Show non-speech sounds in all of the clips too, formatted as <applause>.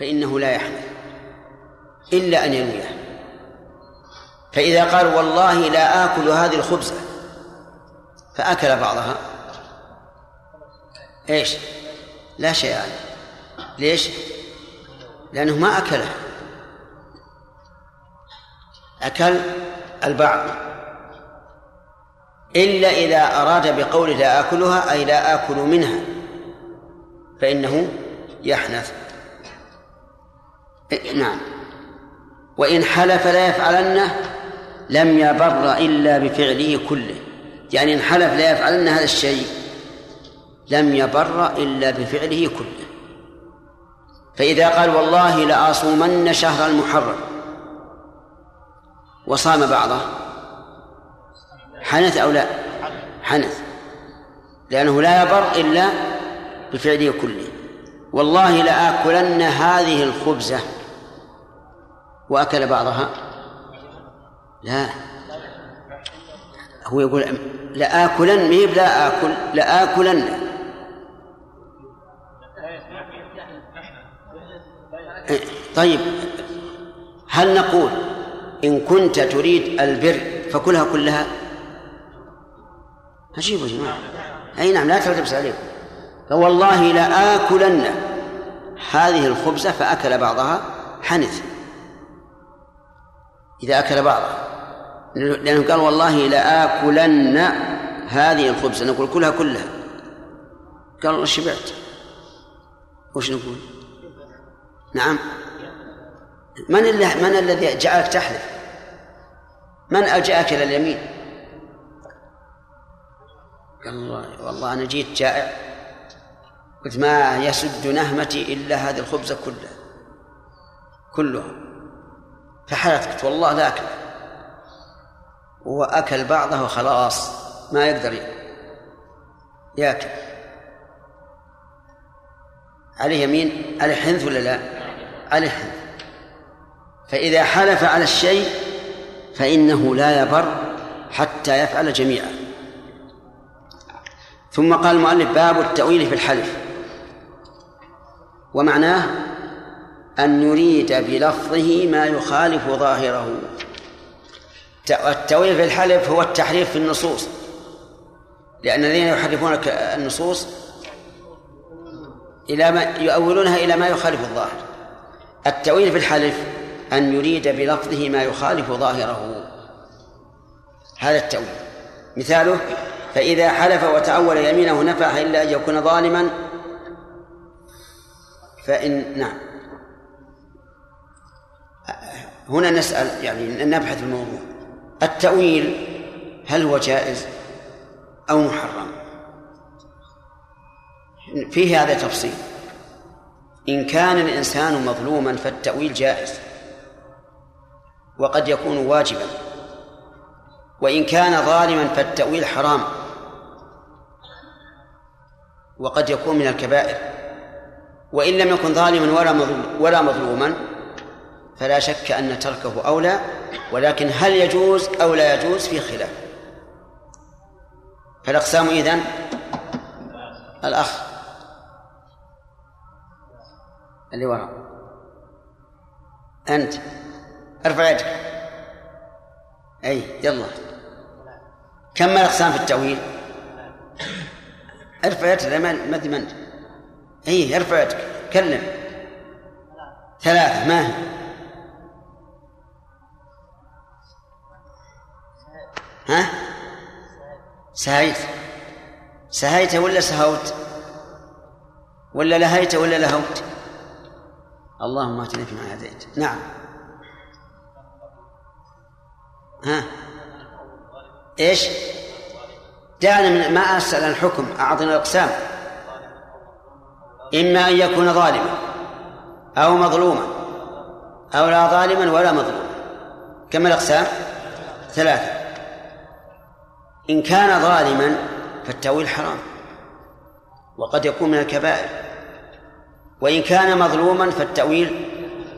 فإنه لا يحنث إلا أن ينويه فإذا قال والله لا آكل هذه الخبزة فأكل بعضها. إيش؟ لا شيء عليه. ليش؟ لأنه ما أكله. أكل البعض. إلا إذا أراد بقوله لا آكلها أي لا آكل منها فإنه يحنث. نعم. وإن حلف لا يفعلنه لم يبر إلا بفعله كله. يعني إن حلف لا يفعلن هذا الشيء لم يبر إلا بفعله كله. فإذا قال والله لأصومن شهر المحرم وصام بعضه حنث أو لا؟ حنث. لأنه لا يبر إلا بفعله كله. والله لآكلن هذه الخبزة. وأكل بعضها؟ لا. هو يقول لآكلن ميب لا آكل لآكلن. طيب هل نقول إن كنت تريد البر فكلها كلها؟ عجيب يا جماعة. أي نعم لا تلتبس عليكم. فوالله لآكلن. هذه الخبزة فأكل بعضها حنث. إذا أكل بعضها لأنه قال والله لآكلن هذه الخبزة نقول كلها كلها. قال والله شبعت. وش نقول؟ نعم. من من الذي جعلك تحلف؟ من ألجأك إلى اليمين؟ قال الله والله أنا جيت جائع. قلت ما يسد نهمتي إلا هذه الخبزة كلها. كلها. فحلفت والله لا أكل. هو أكل بعضه وخلاص ما يقدر يأكل. عليه يمين عليه حنث ولا لا؟ عليه حنث. فإذا حلف على الشيء فإنه لا يبر حتى يفعل جميعا. ثم قال المؤلف باب التأويل في الحلف. ومعناه أن يريد بلفظه ما يخالف ظاهره. التأويل في الحلف هو التحريف في النصوص. لأن الذين يحرفون النصوص إلى ما يؤولونها إلى ما يخالف الظاهر. التأويل في الحلف أن يريد بلفظه ما يخالف ظاهره. هذا التأويل. مثاله فإذا حلف وتأول يمينه نفح إلا أن يكون ظالما فإن نعم. هنا نسأل يعني نبحث الموضوع. التأويل هل هو جائز أو محرم؟ فيه هذا تفصيل. إن كان الإنسان مظلوما فالتأويل جائز وقد يكون واجبا. وإن كان ظالما فالتأويل حرام وقد يكون من الكبائر. وإن لم يكن ظالما ولا مظلوما فلا شك أن تركه أولى ولكن هل يجوز أو لا يجوز في خلاف؟ فالأقسام إذن؟ الأخ. اللي وراء. أنت. أرفع يدك. أي يلا. كم الأقسام في التأويل؟ أرفع يدك ما أدري أي أرفع يدك. كلم. ثلاثة ما هي؟ ها؟ سهيت. سهيت ولا سهوت؟ ولا لهيت ولا لهوت؟ اللهم اهدنا فيما هديت نعم. ها؟ إيش؟ دعنا من ما أسأل الحكم أعطنا الأقسام. إما أن يكون ظالما أو مظلوما أو لا ظالما ولا مظلوما. كم الأقسام؟ ثلاثة. إن كان ظالما فالتأويل حرام وقد يكون من الكبائر. وإن كان مظلوما فالتأويل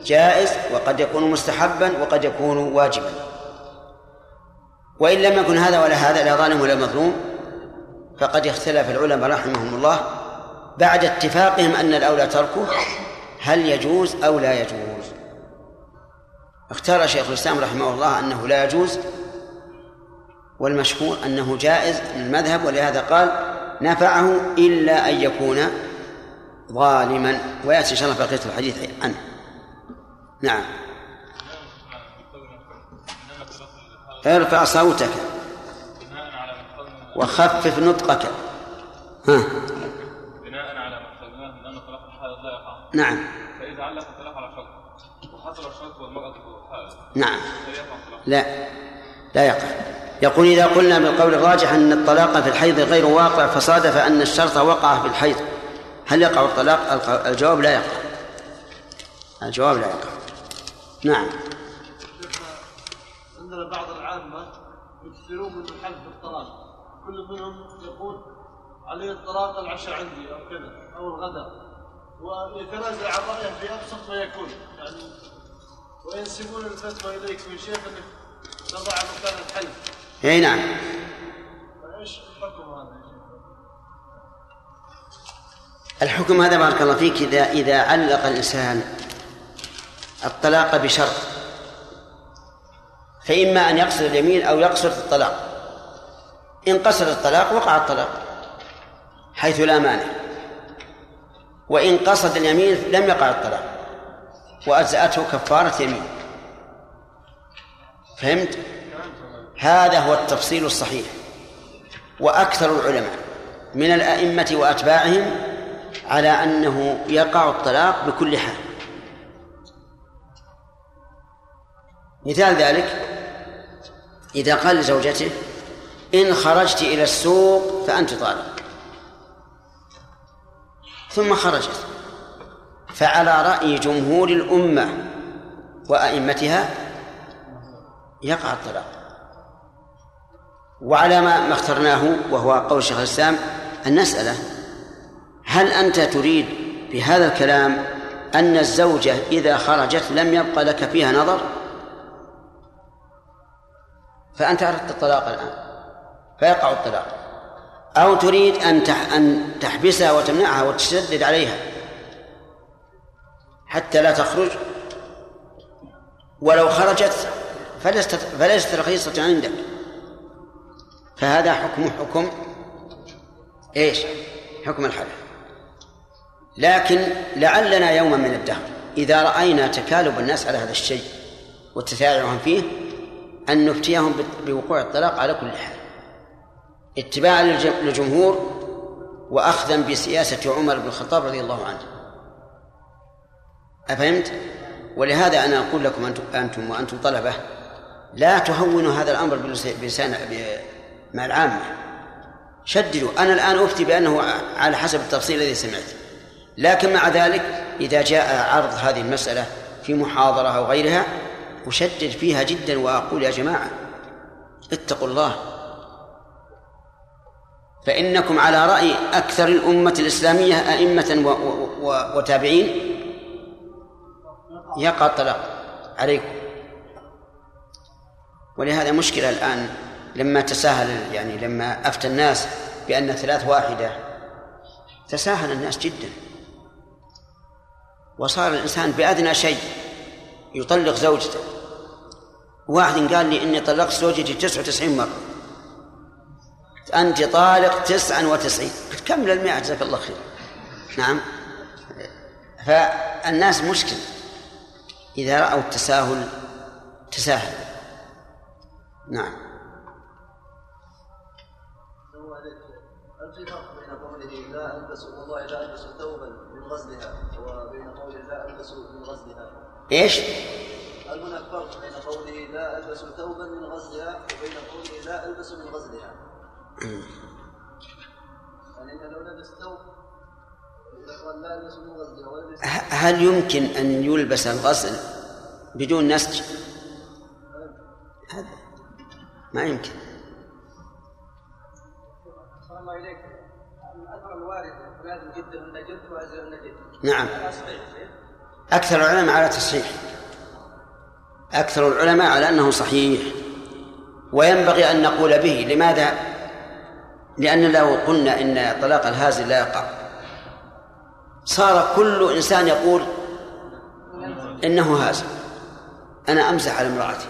جائز وقد يكون مستحبا وقد يكون واجبا. وإن لم يكن هذا ولا هذا لا ظالم ولا مظلوم فقد اختلف العلماء رحمهم الله بعد اتفاقهم أن الأولى تركه هل يجوز أو لا يجوز. اختار شيخ الإسلام رحمه الله أنه لا يجوز والمشهور أنه جائز من المذهب ولهذا قال نفعه إلا أن يكون ظالما. ويأتي إن شاء الله بقية الحديث عنه. نعم. ارفع صوتك. وخفف نطقك. ها. بناء على ما من ان طلاق الحائض لا يقع نعم. فاذا علق الطلاق على شرط وحصل الشرط والمراه حائض نعم. لا. لا يقع. يقول إذا قلنا بالقول الراجح أن الطلاق في الحيض غير واقع فصادف أن الشرط وقع في الحيض. هل يقع الطلاق؟ الجواب لا يقع. الجواب لا يقع. نعم. عندنا بعض العامة يكثرون من الحلف بالطلاق كل منهم يقول علي الطلاق العشاء عندي أو كذا أو الغداء. ويتنازل عن رأيه في أبسط ما يكون. يعني وينسبون الفتوى إليك من شيخ أنك تضع مكان الحلف اي نعم. إيش الحكم هذا الحكم هذا بارك الله فيك إذا إذا علق الإنسان الطلاق بشرط فإما أن يقصد اليمين أو يقصد الطلاق. إن قصد الطلاق وقع الطلاق حيث لا مانع. وإن قصد اليمين لم يقع الطلاق وأجزأته كفارة يمين. فهمت؟ هذا هو التفصيل الصحيح. وأكثر العلماء من الأئمة وأتباعهم على أنه يقع الطلاق بكل حال. مثال ذلك إذا قال لزوجته إن خرجت إلى السوق فأنت طالق. ثم خرجت فعلى رأي جمهور الأمة وأئمتها يقع الطلاق. وعلى ما اخترناه وهو قول شيخ الإسلام المسألة هل أنت تريد بهذا الكلام أن الزوجة إذا خرجت لم يبقى لك فيها نظر؟ فأنت أردت الطلاق الآن فيقع الطلاق. أو تريد أن أن تحبسها وتمنعها وتشدد عليها حتى لا تخرج؟ ولو خرجت فليست فليست رخيصة عندك. فهذا حكم حكم إيش؟ حكم الحلف لكن لعلنا يوما من الدهر إذا رأينا تكالب الناس على هذا الشيء وتسارعهم فيه أن نفتيهم بوقوع الطلاق على كل حال اتباعا للجمهور وأخذا بسياسة عمر بن الخطاب رضي الله عنه أفهمت؟ ولهذا أنا أقول لكم أنتم, أنتم وأنتم طلبة لا تهونوا هذا الأمر بلسان مع العامة. شددوا. أنا الآن أفتي بأنه على حسب التفصيل الذي سمعت لكن مع ذلك إذا جاء عرض هذه المسألة في محاضرة أو غيرها أشدد فيها جدا وأقول يا جماعة اتقوا الله. فإنكم على رأي أكثر الأمة الإسلامية أئمة وتابعين. يقع الطلاق عليكم. ولهذا مشكلة الآن لما تساهل يعني لما أفتى الناس بأن ثلاث واحدة تساهل الناس جدا. وصار الإنسان بأدنى شيء يطلق زوجته. واحد قال لي إني طلقت زوجتي تسعة وتسعين مرة. أنت طالق تسعا وتسعين. كمل المئة جزاك الله خير. نعم. فالناس مشكل إذا رأوا التساهل تساهل. نعم. إيش؟ هل هناك فرق بين قوله لا البس ثوبا من غزلها وبين قوله لا البس من غزلها؟ يعني لو لبس ثوب هل يمكن أن يلبس الغسل بدون نسج؟ ما يمكن. الله إليك. الأثر الوارد لازم جدا النجد وأزل النجد. نعم. أكثر العلماء على تصحيح. أكثر العلماء على أنه صحيح. وينبغي أن نقول به. لماذا؟ لأن لو قلنا إن طلاق الهازل لا يقع. صار كل إنسان يقول إنه هازم أنا أمزح على امرأتي.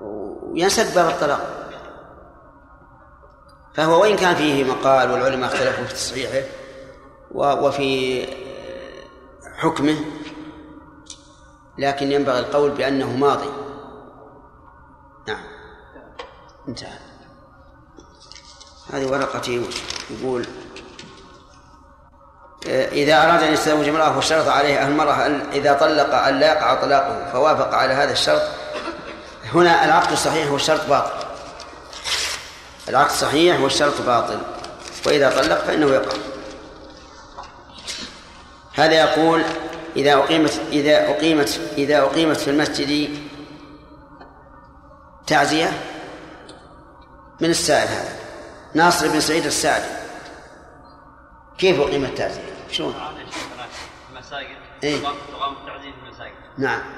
وينسد باب الطلاق. فهو وإن كان فيه مقال والعلماء اختلفوا في تصحيحه وفي حكمه لكن ينبغي القول بأنه ماضي. نعم. انتهى. هذه ورقتي يقول إذا أراد أن يتزوج امرأة واشترط عليه المرأة إذا طلق أن لا يقع طلاقه فوافق على هذا الشرط. هنا العقد الصحيح والشرط باطل. العقد صحيح والشرط باطل. وإذا طلق فإنه يقع. هذا يقول إذا أقيمت إذا أقيمت إذا أقيمت في المسجد تعزية من السائل هذا. ناصر بن سعيد السعدي كيف أقيمت تعزية؟ شلون؟ المساجد. إيه؟ تقام التعزية في المساجد. نعم.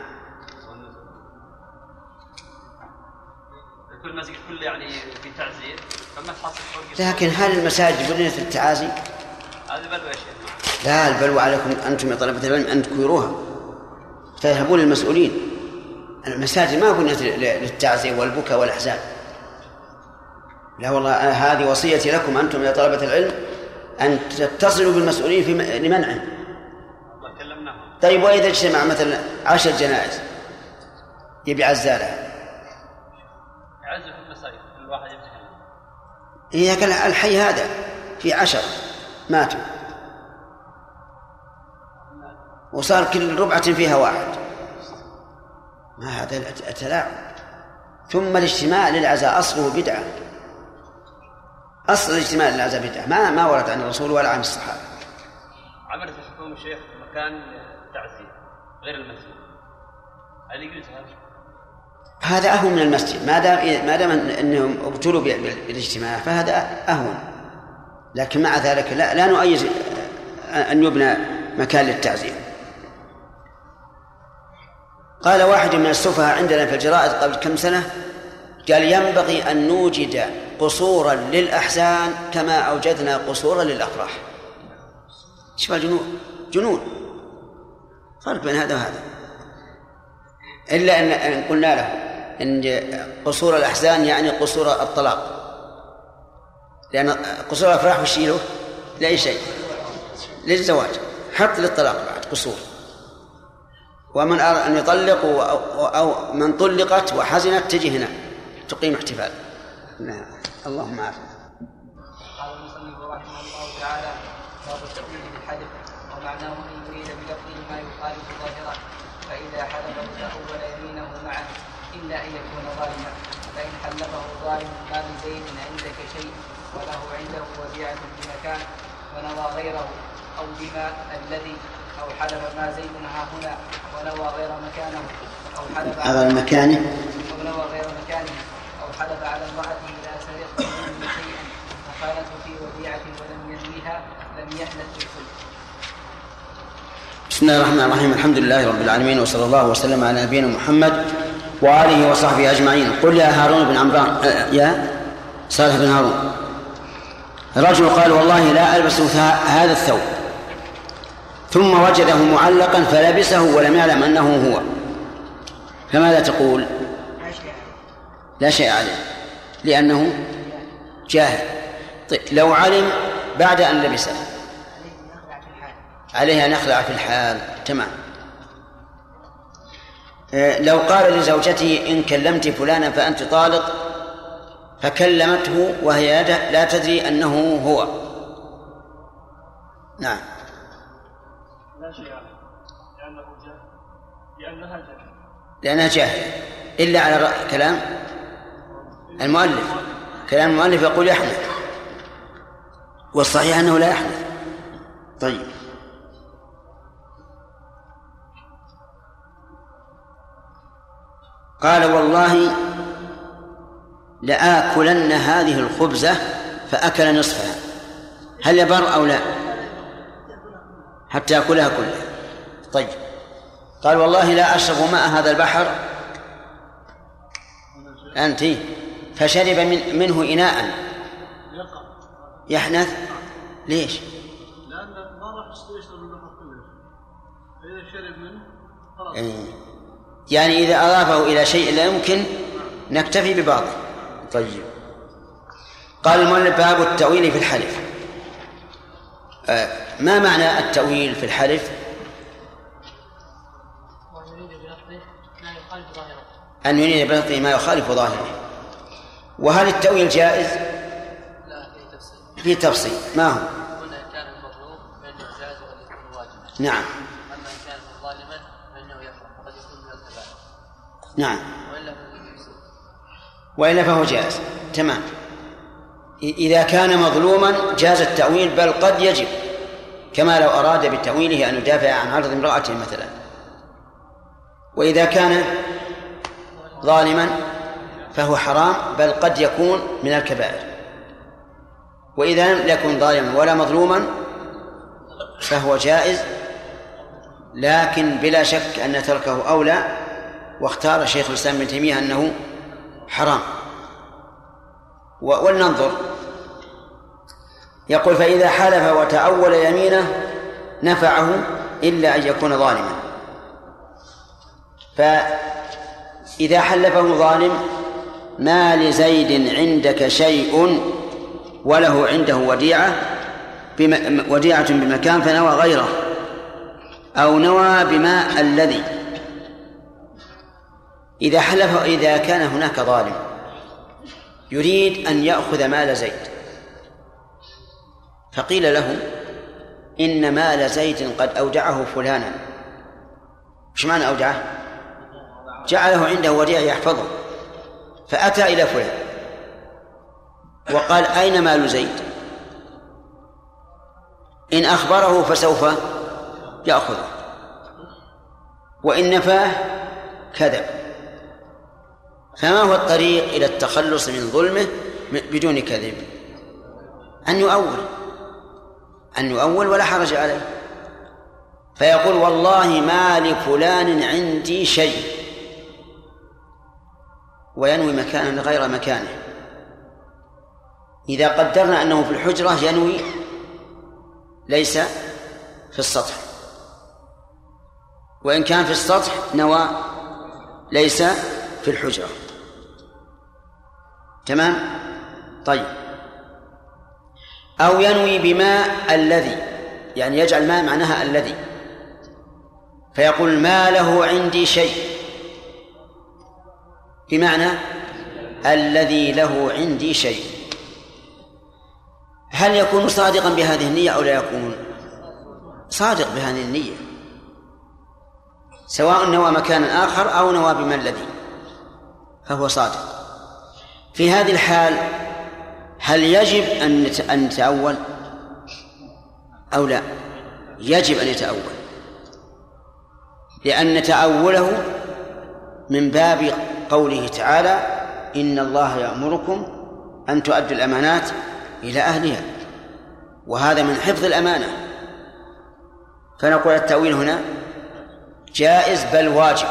كل مسجد كل يعني في تعزية. فما تحصل لكن هل المساجد بنيت للتعازي؟ هذه بلوى يا شيخ. لا البلوى عليكم أنتم يا طلبة العلم أن تكوروها. تذهبون للمسؤولين المساجد ما بنيت للتعزية والبكاء والأحزان. لا والله هذه وصيتي لكم أنتم يا طلبة العلم أن تتصلوا بالمسؤولين في لمنعه طيب وإذا اجتمع مثلا عشر جنائز يبي عزالها يعزل في المساجد كل واحد يمسك إذا كان الحي هذا في عشر ماتوا. وصار كل ربعة فيها واحد. ما هذا التلاعب. ثم الاجتماع للعزاء أصله بدعة. أصل الاجتماع للعزاء بدعة. ما ما ورد عن الرسول ولا عن الصحابة. عملت الحكومة الشيخ مكان تعزية غير المسجد هل يجوز هذا؟ هذا أهون من المسجد. ما دام ما دام أنهم ابتلوا بالاجتماع فهذا أهون لكن مع ذلك لا, لا نؤيد أن يبنى مكان للتعزية قال واحد من السفهاء عندنا في الجرائد قبل كم سنة قال ينبغي أن نوجد قصورا للأحزان كما أوجدنا قصورا للأفراح. شوف جنون جنون فرق بين هذا وهذا. إلا أن قلنا له إن قصور الأحزان يعني قصور الطلاق. لأن قصور الأفراح وش له؟ لأي شيء. للزواج. حط للطلاق بعد قصور. ومن اراد أن يطلق أو من طلقت وحزنت تجي هنا. تقيم احتفال. نعم اللهم عافنا قال المصنف رحمه الله تعالى باب التأويل بالحدث ومعناه ان يريد بلفظه ما يخالف ظاهره فاذا حلف تأول يمينه معه إلا أن يكون ظالما فإن حلفه ظالم ما من زيد عندك شيء وله عنده وديعة بمكان ونوى غيره أو بما الذي أو حلف ما زيد ها هنا ونوى غير مكانه أو حلف على مكانه أو نوى غير مكانه أو حلف على امرأته لا سرقت منه شيئا فقالته في وديعة ولم ينويها لم يحدث بالخلق بسم الله الرحمن الرحيم الحمد لله رب العالمين وصلى الله وسلم على نبينا محمد وآله وصحبه أجمعين. قل يا هارون بن عمران آه، يا صالح بن هارون. رجل قال والله لا ألبس هذا الثوب. ثم وجده معلقا فلبسه ولم يعلم أنه هو. فماذا تقول؟ لا شيء عليه. لأنه جاهل. طيب لو علم بعد أن لبسه. عليه أن يخلع في الحال. تمام. آه، لو قال لزوجته إن كلمت فلانا فأنت طالق فكلمته وهي لا تدري أنه هو. نعم. لا شيء عليه لأنه جاهل. لأنها جاهل. لأنها جاهلة إلا على كلام المؤلف. كلام المؤلف يقول يحنث والصحيح أنه لا يحنث طيب. قال والله لآكلن هذه الخبزة فأكل نصفها. هل يبر أو لا؟ حتى يأكلها كلها. طيب. قال والله لا أشرب ماء هذا البحر. أنت. فشرب من منه إناء. يحنث. ليش؟ لأن ما راح يشرب البحر كله. إذا يقترب منه خلاص. إيه. يعني إذا أضافه إلى شيء لا يمكن نكتفي ببعضه طيب. قال المؤلف باب التأويل في الحلف. آه، ما معنى التأويل في الحلف؟ أن يريد بلفظه ما يخالف ظاهره. وهل التأويل جائز؟ لا في تفسير في تفصيل ما هو؟ ان كان المطلوب فانه جائز وقد يكون واجبا نعم. اما ان كان ظالما فانه يفرح وقد يكون من الكبائر نعم. وإلا فهو جائز. تمام. إذا كان مظلوما جاز التأويل بل قد يجب كما لو أراد بتأويله أن يدافع عن عرض امرأته مثلا. وإذا كان ظالما فهو حرام بل قد يكون من الكبائر. وإذا لم يكن ظالما ولا مظلوما فهو جائز لكن بلا شك أن تركه أولى. واختار شيخ الإسلام ابن تيمية أنه حرام. ولننظر. يقول فإذا حلف وتأول يمينه نفعه إلا أن يكون ظالما. فإذا حلفه ظالم ما لزيد عندك شيء وله عنده وديعة بم... وديعة بمكان فنوى غيره أو نوى بما الذي إذا حلف إذا كان هناك ظالم يريد أن يأخذ مال زيد فقيل له إن مال زيد قد أودعه فلانا إيش معنى أودعه؟ جعله عنده وديعة يحفظه فأتى إلى فلان وقال أين مال زيد؟ إن أخبره فسوف يأخذه وإن نفاه كذب فما هو الطريق إلى التخلص من ظلمه بدون كذب؟ أن يؤول أن يؤول ولا حرج عليه. فيقول والله ما لفلان عندي شيء. وينوي مكانا غير مكانه. إذا قدرنا أنه في الحجرة ينوي ليس في السطح. وإن كان في السطح نوى ليس في الحجرة. تمام؟ طيب. أو ينوي بماء الذي يعني يجعل ماء معناها الذي. فيقول ما له عندي شيء. بمعنى الذي له عندي شيء. هل يكون صادقا بهذه النية أو لا يكون؟ صادق بهذه النية. سواء نوى مكانا آخر أو نوى بما الذي فهو صادق. في هذه الحال هل يجب أن أن نتأول؟ أو لا؟ يجب أن يتأول. لأن تأوله من باب قوله تعالى إن الله يأمركم أن تؤدوا الأمانات إلى أهلها. وهذا من حفظ الأمانة. فنقول التأويل هنا جائز بل واجب.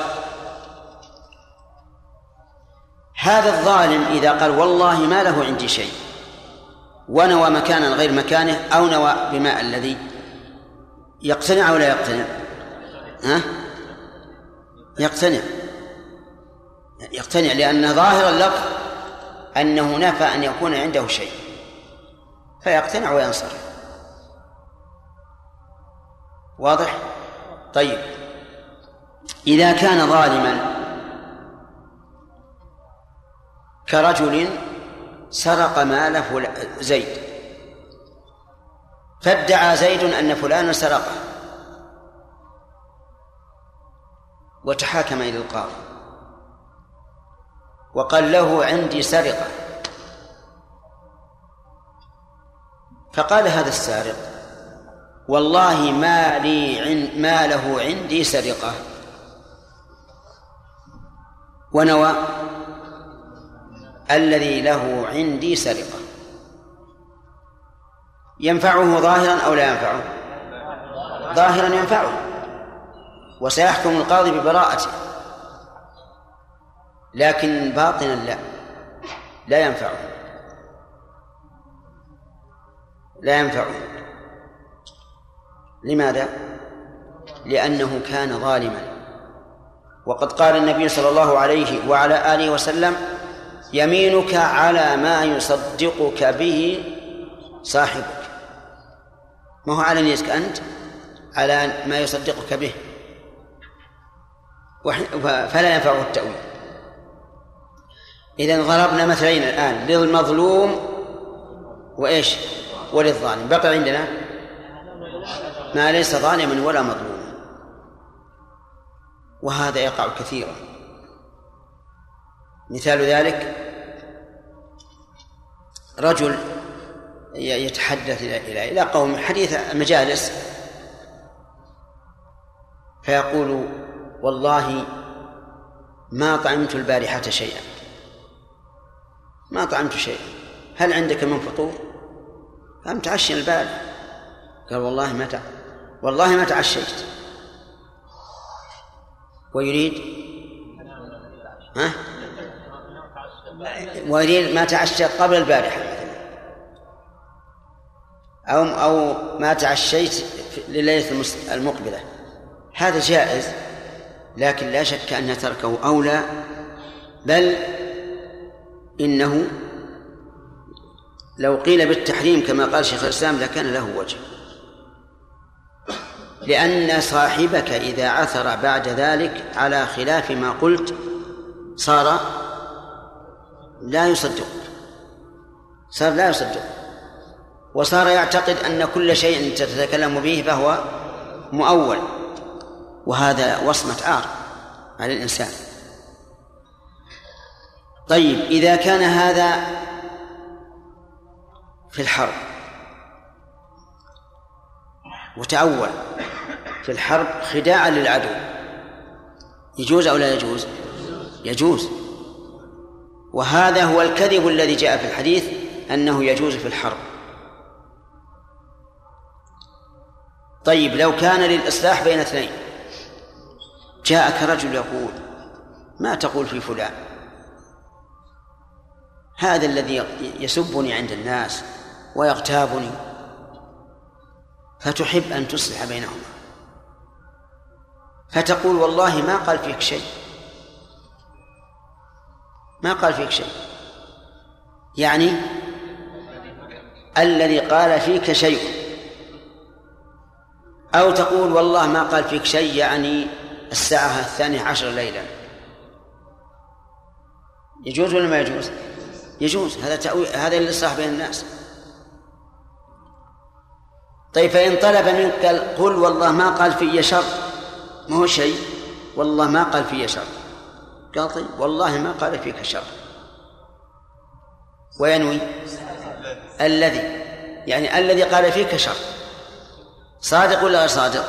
هذا الظالم إذا قال والله ما له عندي شيء ونوى مكانا غير مكانه أو نوى بماء الذي يقتنع أو لا يقتنع ها؟ يقتنع يقتنع لأن ظاهر اللفظ أنه نفى أن يكون عنده شيء فيقتنع وينصرف واضح؟ طيب إذا كان ظالما كرجل سرق مال. زيد. فادعى زيد أن فلانا سرقه. وتحاكم إلى القاضي. وقال له عندي سرقة. فقال هذا السارق والله ما لي عن ما له عندي سرقة. ونوى الذي له عندي سرقة. ينفعه ظاهرا أو لا ينفعه؟ ظاهرا ينفعه. وسيحكم القاضي ببراءته. لكن باطنا لا. لا ينفعه. لا ينفعه. لماذا؟ لأنه كان ظالما. وقد قال النبي صلى الله عليه وعلى آله وسلم يمينك على ما يصدقك به صاحبك. ما هو على نيتك أنت؟ على ما يصدقك به. فلا ينفعه التأويل. إذا ضربنا مثلين الآن للمظلوم وإيش؟ وللظالم. بقي عندنا ما ليس ظالما ولا مظلوما. وهذا يقع كثيرا. مثال ذلك رجل يتحدث إلى إلى قوم حديث مجالس فيقول والله ما طعمت البارحة شيئا ما طعمت شيئا هل عندك من فطور؟ قام تعشى البارحة قال والله ما. والله ما تعشيت ويريد ها؟ ويريد ما تعشى قبل البارحة مثلا. أو أو ما تعشيت لليلة المقبلة. هذا جائز لكن لا شك أن تركه أولى. بل إنه لو قيل بالتحريم كما قال شيخ الإسلام لكان له وجه. لأن صاحبك إذا عثر بعد ذلك على خلاف ما قلت صار لا يصدق. صار لا يصدق. وصار يعتقد أن كل شيء تتكلم به فهو مؤول. وهذا وصمة عار على الإنسان. طيب إذا كان هذا في الحرب وتأول في الحرب خداعا للعدو يجوز أو لا يجوز؟ يجوز. وهذا هو الكذب الذي جاء في الحديث أنه يجوز في الحرب. طيب لو كان للإصلاح بين اثنين جاءك رجل يقول ما تقول في فلان؟ هذا الذي يسبني عند الناس ويغتابني. فتحب أن تصلح بينهما. فتقول والله ما قال فيك شيء. ما قال فيك شيء. يعني الذي قال فيك شيء. أو تقول والله ما قال فيك شيء يعني الساعة الثانية عشر ليلا. يجوز ولا ما يجوز؟ يجوز. هذا تأويل هذا الإصلاح بين الناس. طيب فإن طلب منك قل والله ما قال في شر ما هو شيء؟ والله ما قال في شر قال طيب والله ما قال فيك شر. وينوي؟ الذي يعني الذي قال فيك شر. صادق ولا غير صادق؟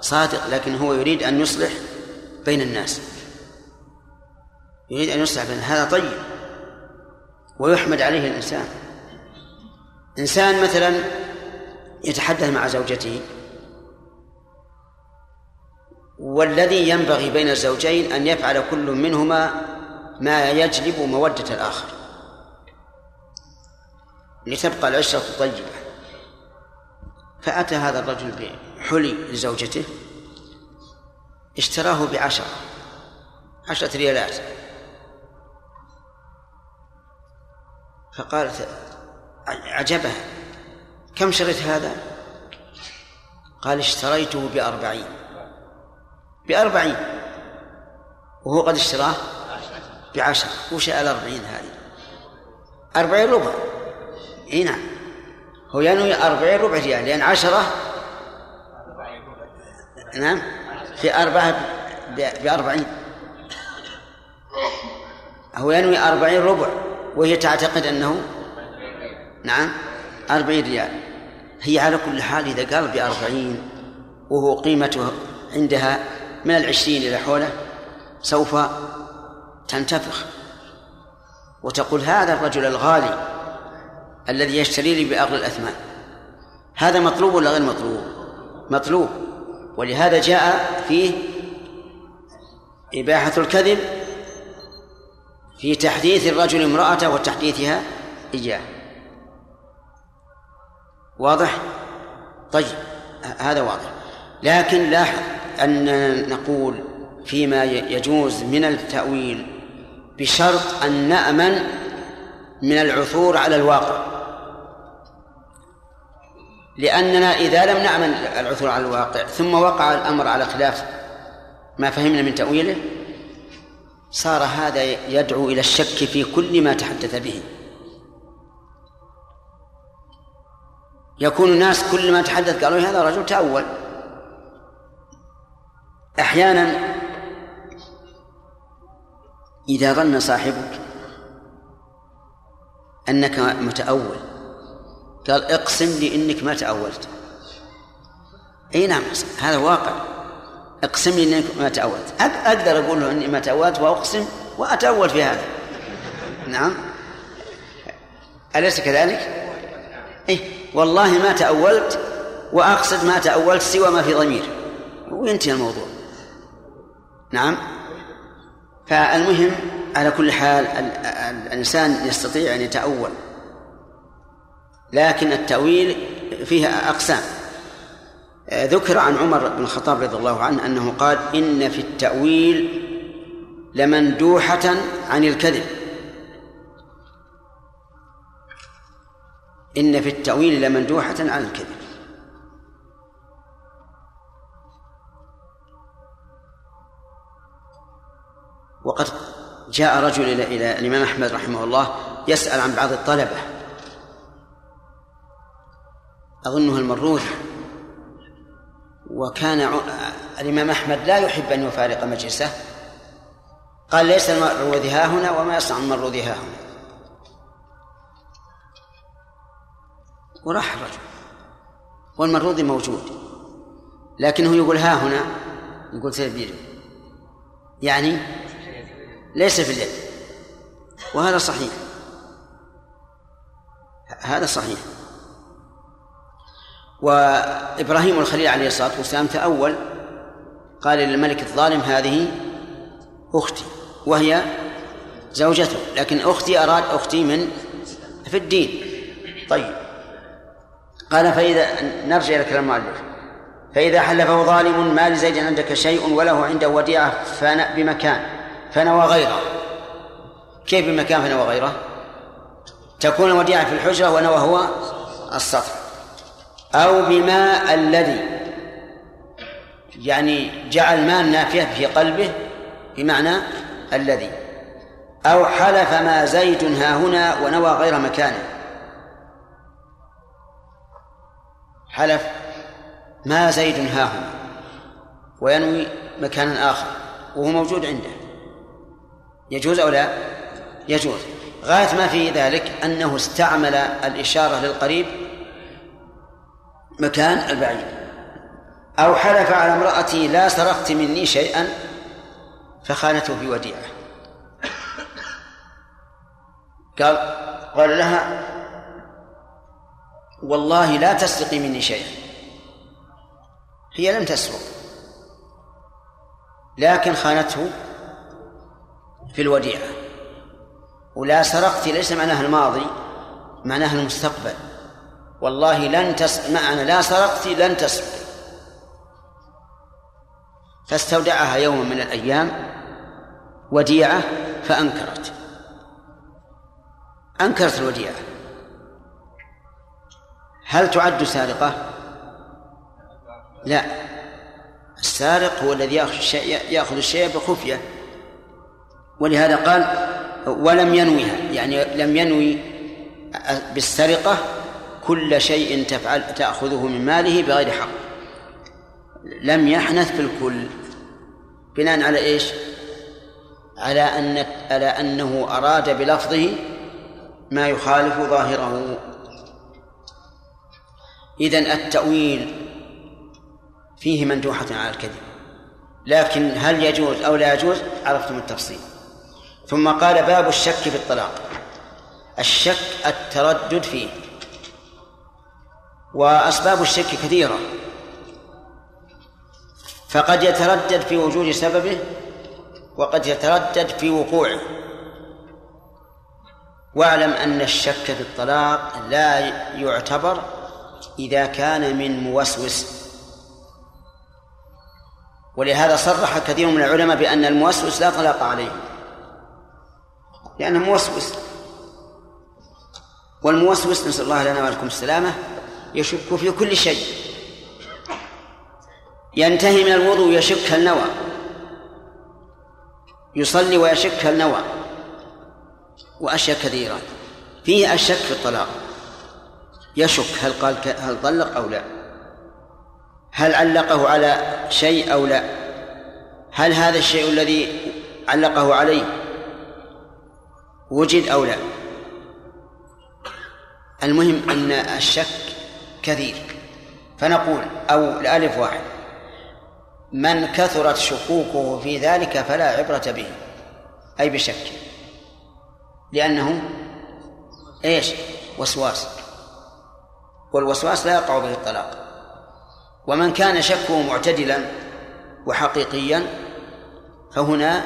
صادق لكن هو يريد أن يصلح بين الناس. يريد أن يصلح بين هذا طيب. ويحمد عليه الإنسان. إنسان مثلا يتحدث مع زوجته والذي ينبغي بين الزوجين أن يفعل كل منهما ما يجلب مودة الآخر. لتبقى العشرة طيبة. فأتى هذا الرجل بحلي لزوجته اشتراه بعشرة عشرة ريالات. فقالت عجبها كم شريت هذا؟ قال اشتريته بأربعين. بأربعين. وهو قد اشتراه بعشرة وش الأربعين هذه. أربعين ربع. إي نعم. هو ينوي أربعين ربع ريال. لأن عشرة. نعم. في أربعة بأربعين. هو ينوي أربعين ربع. وهي تعتقد أنه نعم أربعين ريال. هي على كل حال إذا قال بأربعين وهو قيمته عندها من العشرين إلى حوله سوف تنتفخ. وتقول هذا الرجل الغالي الذي يشتري لي بأغلى الأثمان هذا مطلوب ولا غير مطلوب؟ مطلوب. ولهذا جاء فيه إباحة الكذب في تحديث الرجل امرأته وتحديثها إياه. واضح؟ طيب هذا واضح. لكن لاحظ أن نقول فيما يجوز من التأويل بشرط أن نأمن من العثور على الواقع. لأننا إذا لم نعمل العثور على الواقع ثم وقع الأمر على خلاف ما فهمنا من تأويله صار هذا يدعو إلى الشك في كل ما تحدث به. يكون الناس كل ما تحدث قالوا هذا رجل تأول. أحيانا إذا ظن صاحبك أنك متأول قال اقسم لي إنك ما تأولت. أي نعم هذا واقع. اقسم لي إنك ما تأولت. أقدر أقول له إني ما تأولت وأقسم وأتأول في هذا. نعم. أليس كذلك؟ إيه والله ما تأولت وأقصد ما تأولت سوى ما في ضمير. وينتهي الموضوع. نعم. فالمهم على كل حال الإنسان يستطيع أن يتأول. لكن التأويل فيه أقسام. ذكر عن عمر بن الخطاب رضي الله عنه أنه قال إن في التأويل لمندوحة عن الكذب. إن في التأويل لمندوحة عن الكذب. وقد جاء رجل إلى إلى الإمام أحمد رحمه الله يسأل عن بعض الطلبة. أظنه المروذي وكان الإمام أحمد لا يحب أن يفارق مجلسه. قال ليس المروذي ها هنا وما يصنع المروذي ها هنا. وراح الرجل. والمروذي موجود. لكنه يقول ها هنا. يقول تدبير يعني ليس في اليد. وهذا صحيح. هذا صحيح. وإبراهيم الخليل عليه الصلاة والسلام تأول قال للملك الظالم هذه أختي وهي زوجته لكن أختي أراد أختي من في الدين. طيب. قال فإذا نرجع إلى كلام المؤلف. فإذا حلفه ظالم ما لزيد عندك شيء وله عنده وديعة فنأ بمكان. فنوى غيره. كيف بمكان فنوى غيره؟ تكون الوديعة في الحجرة ونوى هو السطر أو بما الذي يعني جعل مال نافية في قلبه بمعنى الذي. أو حلف ما زيد ها هنا ونوى غير مكانه. حلف ما زيد ها هنا وينوي مكانا آخر وهو موجود عنده. يجوز أو لا؟ يجوز. غاية ما في ذلك أنه استعمل الإشارة للقريب مكان البعيد. أو حلف على امرأتي لا سرقت مني شيئا فخانته بوديعة قال قال لها والله لا تسرقي مني شيئا. هي لم تسرق لكن خانته في الوديعة. ولا سرقت ليس معناها الماضي معناها المستقبل. والله لن تس معنى لا سرقت لن تسرق. فاستودعها يوما من الأيام وديعة فأنكرت. أنكرت الوديعة. هل تعد سارقة؟ لا. السارق هو الذي يأخذ الشيء بخفية. ولهذا قال ولم ينويها يعني لم ينوي بالسرقة كل شيء تفعل تأخذه من ماله بغير حق. لم يحنث في الكل. بناء على إيش؟ على أن على أنه أراد بلفظه ما يخالف ظاهره. إذن التأويل فيه مندوحة على الكذب. لكن هل يجوز أو لا يجوز؟ عرفتم التفصيل. ثم قال باب الشك في الطلاق. الشك التردد فيه. وأسباب الشك كثيرة. فقد يتردد في وجود سببه وقد يتردد في وقوعه. واعلم أن الشك في الطلاق لا يعتبر إذا كان من موسوس. ولهذا صرح كثير من العلماء بأن الموسوس لا طلاق عليه. لأنه موسوس. والموسوس نسأل الله لنا ولكم السلامة يشك في كل شيء. ينتهي من الوضوء يشك هل نوى يصلي ويشك هل نوى وأشياء كثيرة. فيه الشك في الطلاق. يشك هل قال هل طلق أو لا. هل علقه على شيء أو لا. هل هذا الشيء الذي علقه عليه وجد أو لا؟ المهم أن الشك كثير. فنقول أو الألف واحد. من كثرت شكوكه في ذلك فلا عبرة به. أي بشك. لأنه إيش؟ وسواس. والوسواس لا يقع به الطلاق. ومن كان شكه معتدلا وحقيقيا فهنا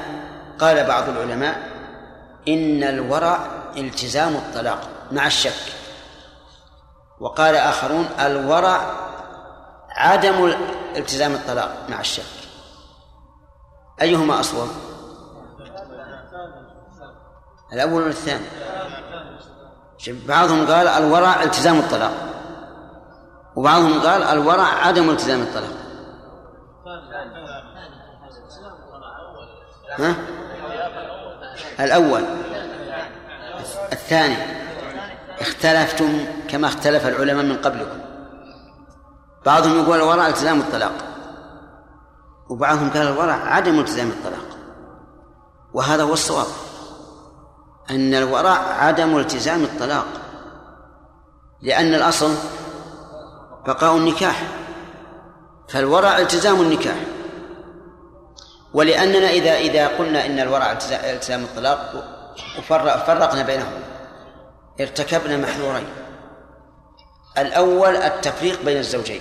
قال بعض العلماء إن الورع التزام الطلاق مع الشك. وقال آخرون الورع عدم التزام الطلاق مع الشك. أيهما أصوب؟ الأول ولا الثاني؟ بعضهم قال الورع التزام الطلاق وبعضهم قال الورع عدم التزام الطلاق. ها؟ الأول. الثاني. اختلفتم كما اختلف العلماء من قبلكم. بعضهم يقول الورع التزام الطلاق. وبعضهم قال الورع عدم التزام الطلاق. وهذا هو الصواب. أن الورع عدم التزام الطلاق. لأن الأصل بقاء النكاح. فالورع التزام النكاح. ولأننا إذا إذا قلنا إن الورع التزام الطلاق وفرقنا بينهم. ارتكبنا محذورين الأول التفريق بين الزوجين.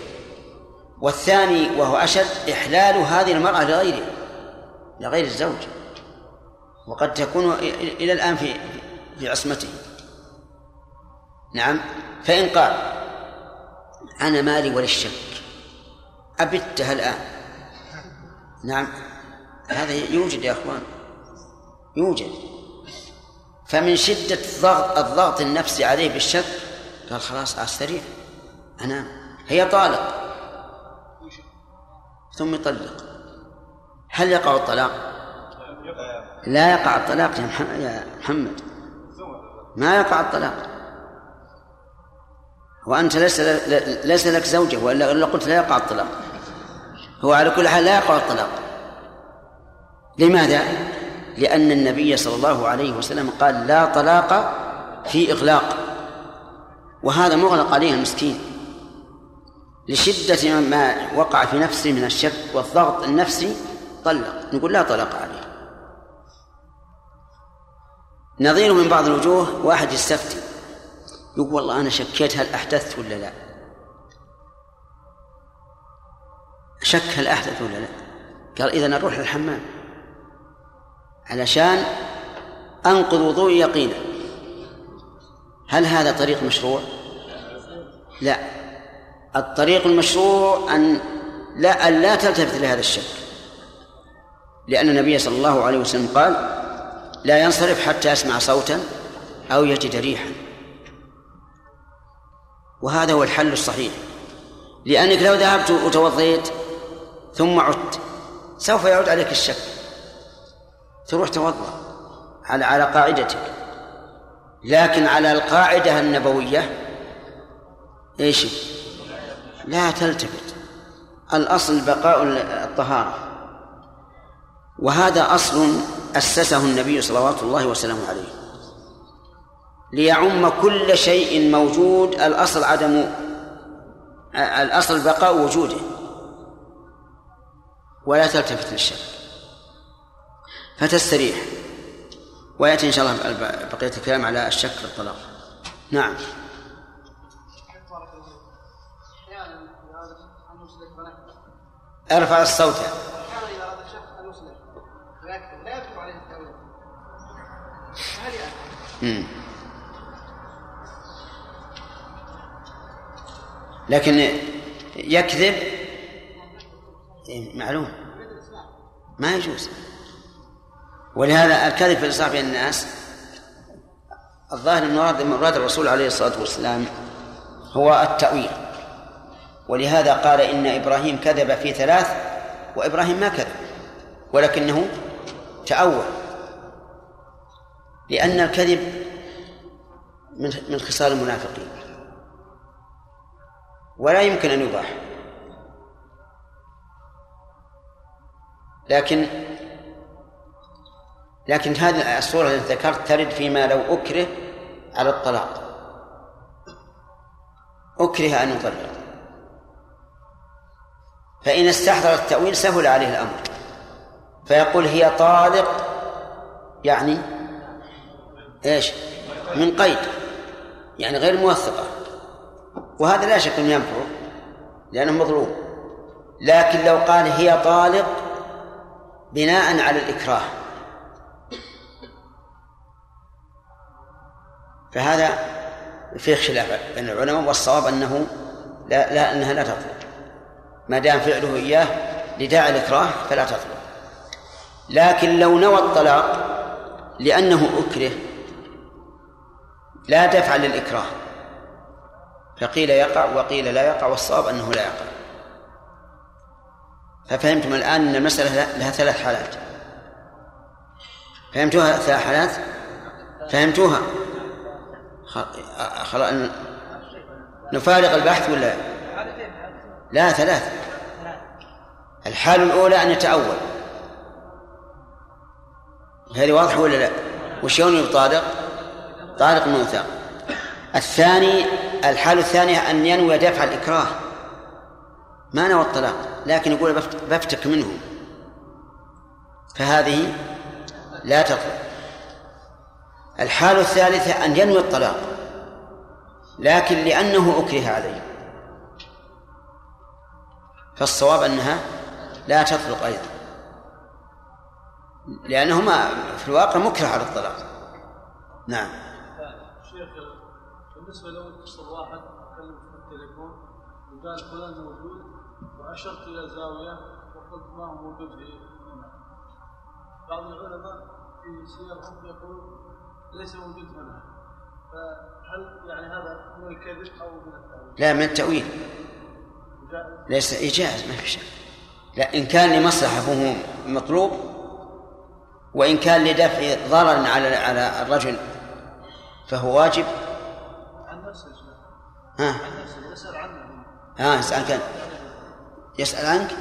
والثاني وهو أشد إحلال هذه المرأة لغيره لغير الزوج. وقد تكون إلى الآن في في عصمته. نعم. فإن قال أنا مالي وللشك. أبتها الآن. نعم. هذا يوجد يا أخوان يوجد. فمن شدة الضغط الضغط النفسي عليه بالشك قال خلاص أستريح أنام. هي طالق. ثم يطلق. هل يقع الطلاق؟ لا يقع الطلاق يا محمد. ما يقع الطلاق. وأنت ليس ليس لك زوجة وإلا قلت لا يقع الطلاق. هو على كل حال لا يقع الطلاق. لماذا؟ لأن النبي صلى الله عليه وسلم قال لا طلاق في إغلاق. وهذا مغلق عليه المسكين. لشدة ما وقع في نفسه من الشك والضغط النفسي طلق. نقول لا طلاق عليه. نظير من بعض الوجوه واحد يستفتي. يقول والله أنا شكيت هل أحدثت ولا لا؟ شك هل أحدث ولا لا؟ قال إذا نروح للحمام. علشان أنقض وضوئي يقينا. هل هذا طريق مشروع؟ لا. الطريق المشروع أن لا أن لا تلتفت لهذا الشك لأن النبي صلى الله عليه وسلم قال لا ينصرف حتى يسمع صوتا أو يجد ريحا. وهذا هو الحل الصحيح. لأنك لو ذهبت وتوضيت ثم عدت سوف يعود عليك الشك. تروح توضأ على على قاعدتك. لكن على القاعدة النبوية إيش؟ لا تلتفت. الأصل بقاء الطهارة. وهذا أصل أسسه النبي صلوات الله وسلامه عليه. ليعم كل شيء موجود. الأصل عدم الأصل بقاء وجوده. ولا تلتفت للشك. فتستريح. ويأتي إن شاء الله بقية الكلام على الشك في الطلاق. نعم. ارفع الصوت. لكن يكذب؟ إيه، معلوم. ما يجوز. ولهذا الكذب في الإصلاح بين الناس الظاهر من مراد الرسول عليه الصلاة والسلام هو التأويل. ولهذا قال إن إبراهيم كذب في ثلاث وإبراهيم ما كذب ولكنه تأول. لأن الكذب من من خصال المنافقين. ولا يمكن أن يباح. لكن لكن هذه الصورة التي ذكرت ترد فيما لو أكره على الطلاق. أكره أن يطلق. فإن استحضر التأويل سهل عليه الأمر. فيقول هي طالق يعني إيش؟ من قيد يعني غير موثقة. وهذا لا شك أنه ينفع لأنه مظلوم. لكن لو قال هي طالق بناء على الإكراه. فهذا فيه خلاف بين العلماء والصواب أنه لا, لا أنها لا تطلق ما دام فعله إياه لداعي الإكراه فلا تطلق لكن لو نوى الطلاق لأنه أكره لا دفع للإكراه. فقيل يقع وقيل لا يقع والصواب أنه لا يقع. ففهمتم الآن أن المسألة لها ثلاث حالات. فهمتوها ثلاث حالات؟ فهمتوها. خلاص نفارق البحث ولا؟ لا ثلاث الحال الأولى أن يتأول. هذه واضحة ولا لا؟ وش يوم طارق طارق موثق الثاني الحال الثانية أن ينوي دفع الإكراه. ما نوى الطلاق لكن يقول بفتك منه. فهذه لا تطلق. الحال الثالثة أن ينوي الطلاق لكن لأنه أكره عليه. فالصواب أنها لا تطلق أيضا. لأنهما في الواقع مكره على الطلاق. نعم. شيخ بالنسبة لو اتصل واحد تكلم في التليفون وقال فلان موجود وأشرت إلى زاوية وقلت ما هو موجود في بعض العلماء في سيرهم يقول ليس موجود هنا. فهل يعني هذا من الكذب أو من التأويل؟ لا من التأويل. ليس إيجاز ما في شيء لا إن كان لمصلحة فهو مطلوب وإن كان لدفع ضرر على على الرجل فهو واجب. عن نفسه ها؟ عن نفسه يسأل عنه. ها يسألك يسأل عنك؟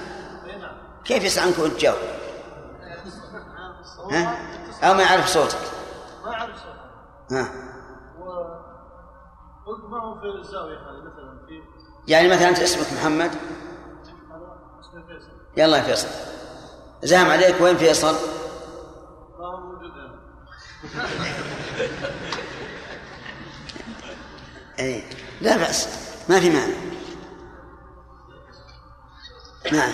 اي نعم. كيف يسأل عنك وأنت تجاوب <laughs> ها؟ أو ما يعرف صوتك. ها. في الزاوية هذه مثلا في يعني مثلا أنت اسمك محمد؟ يلا يا فيصل. زهم عليك وين فيصل؟ <laughs> اي لا بأس. ما في مانع. نعم.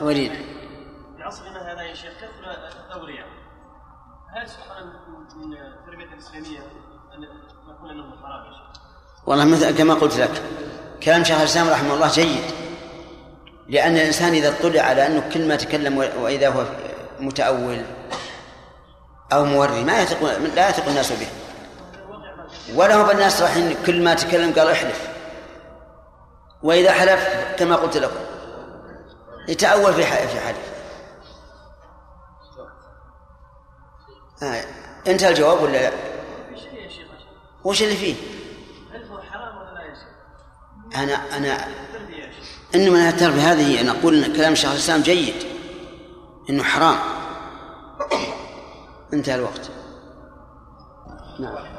وليد. في عصرنا هذا يا شيخ كثر الاولياء والله مثل كما قلت لك كلام شيخ الإسلام رحمه الله جيد. لأن الإنسان إذا اطلع على أنه كل ما تكلم وإذا هو متأول أو موري ما يثق لا يثق الناس به. ولا هو بالناس رايحين كل ما تكلم قال احلف. وإذا حلف كما قلت لكم يتأول في في حلف. آه. انتهى الجواب ولا لا؟ وش اللي فيه؟ يا شيخ إنما من التربيه هذه أنا أقول إن كلام شيخ الإسلام جيد إنه حرام انتهى الوقت نعم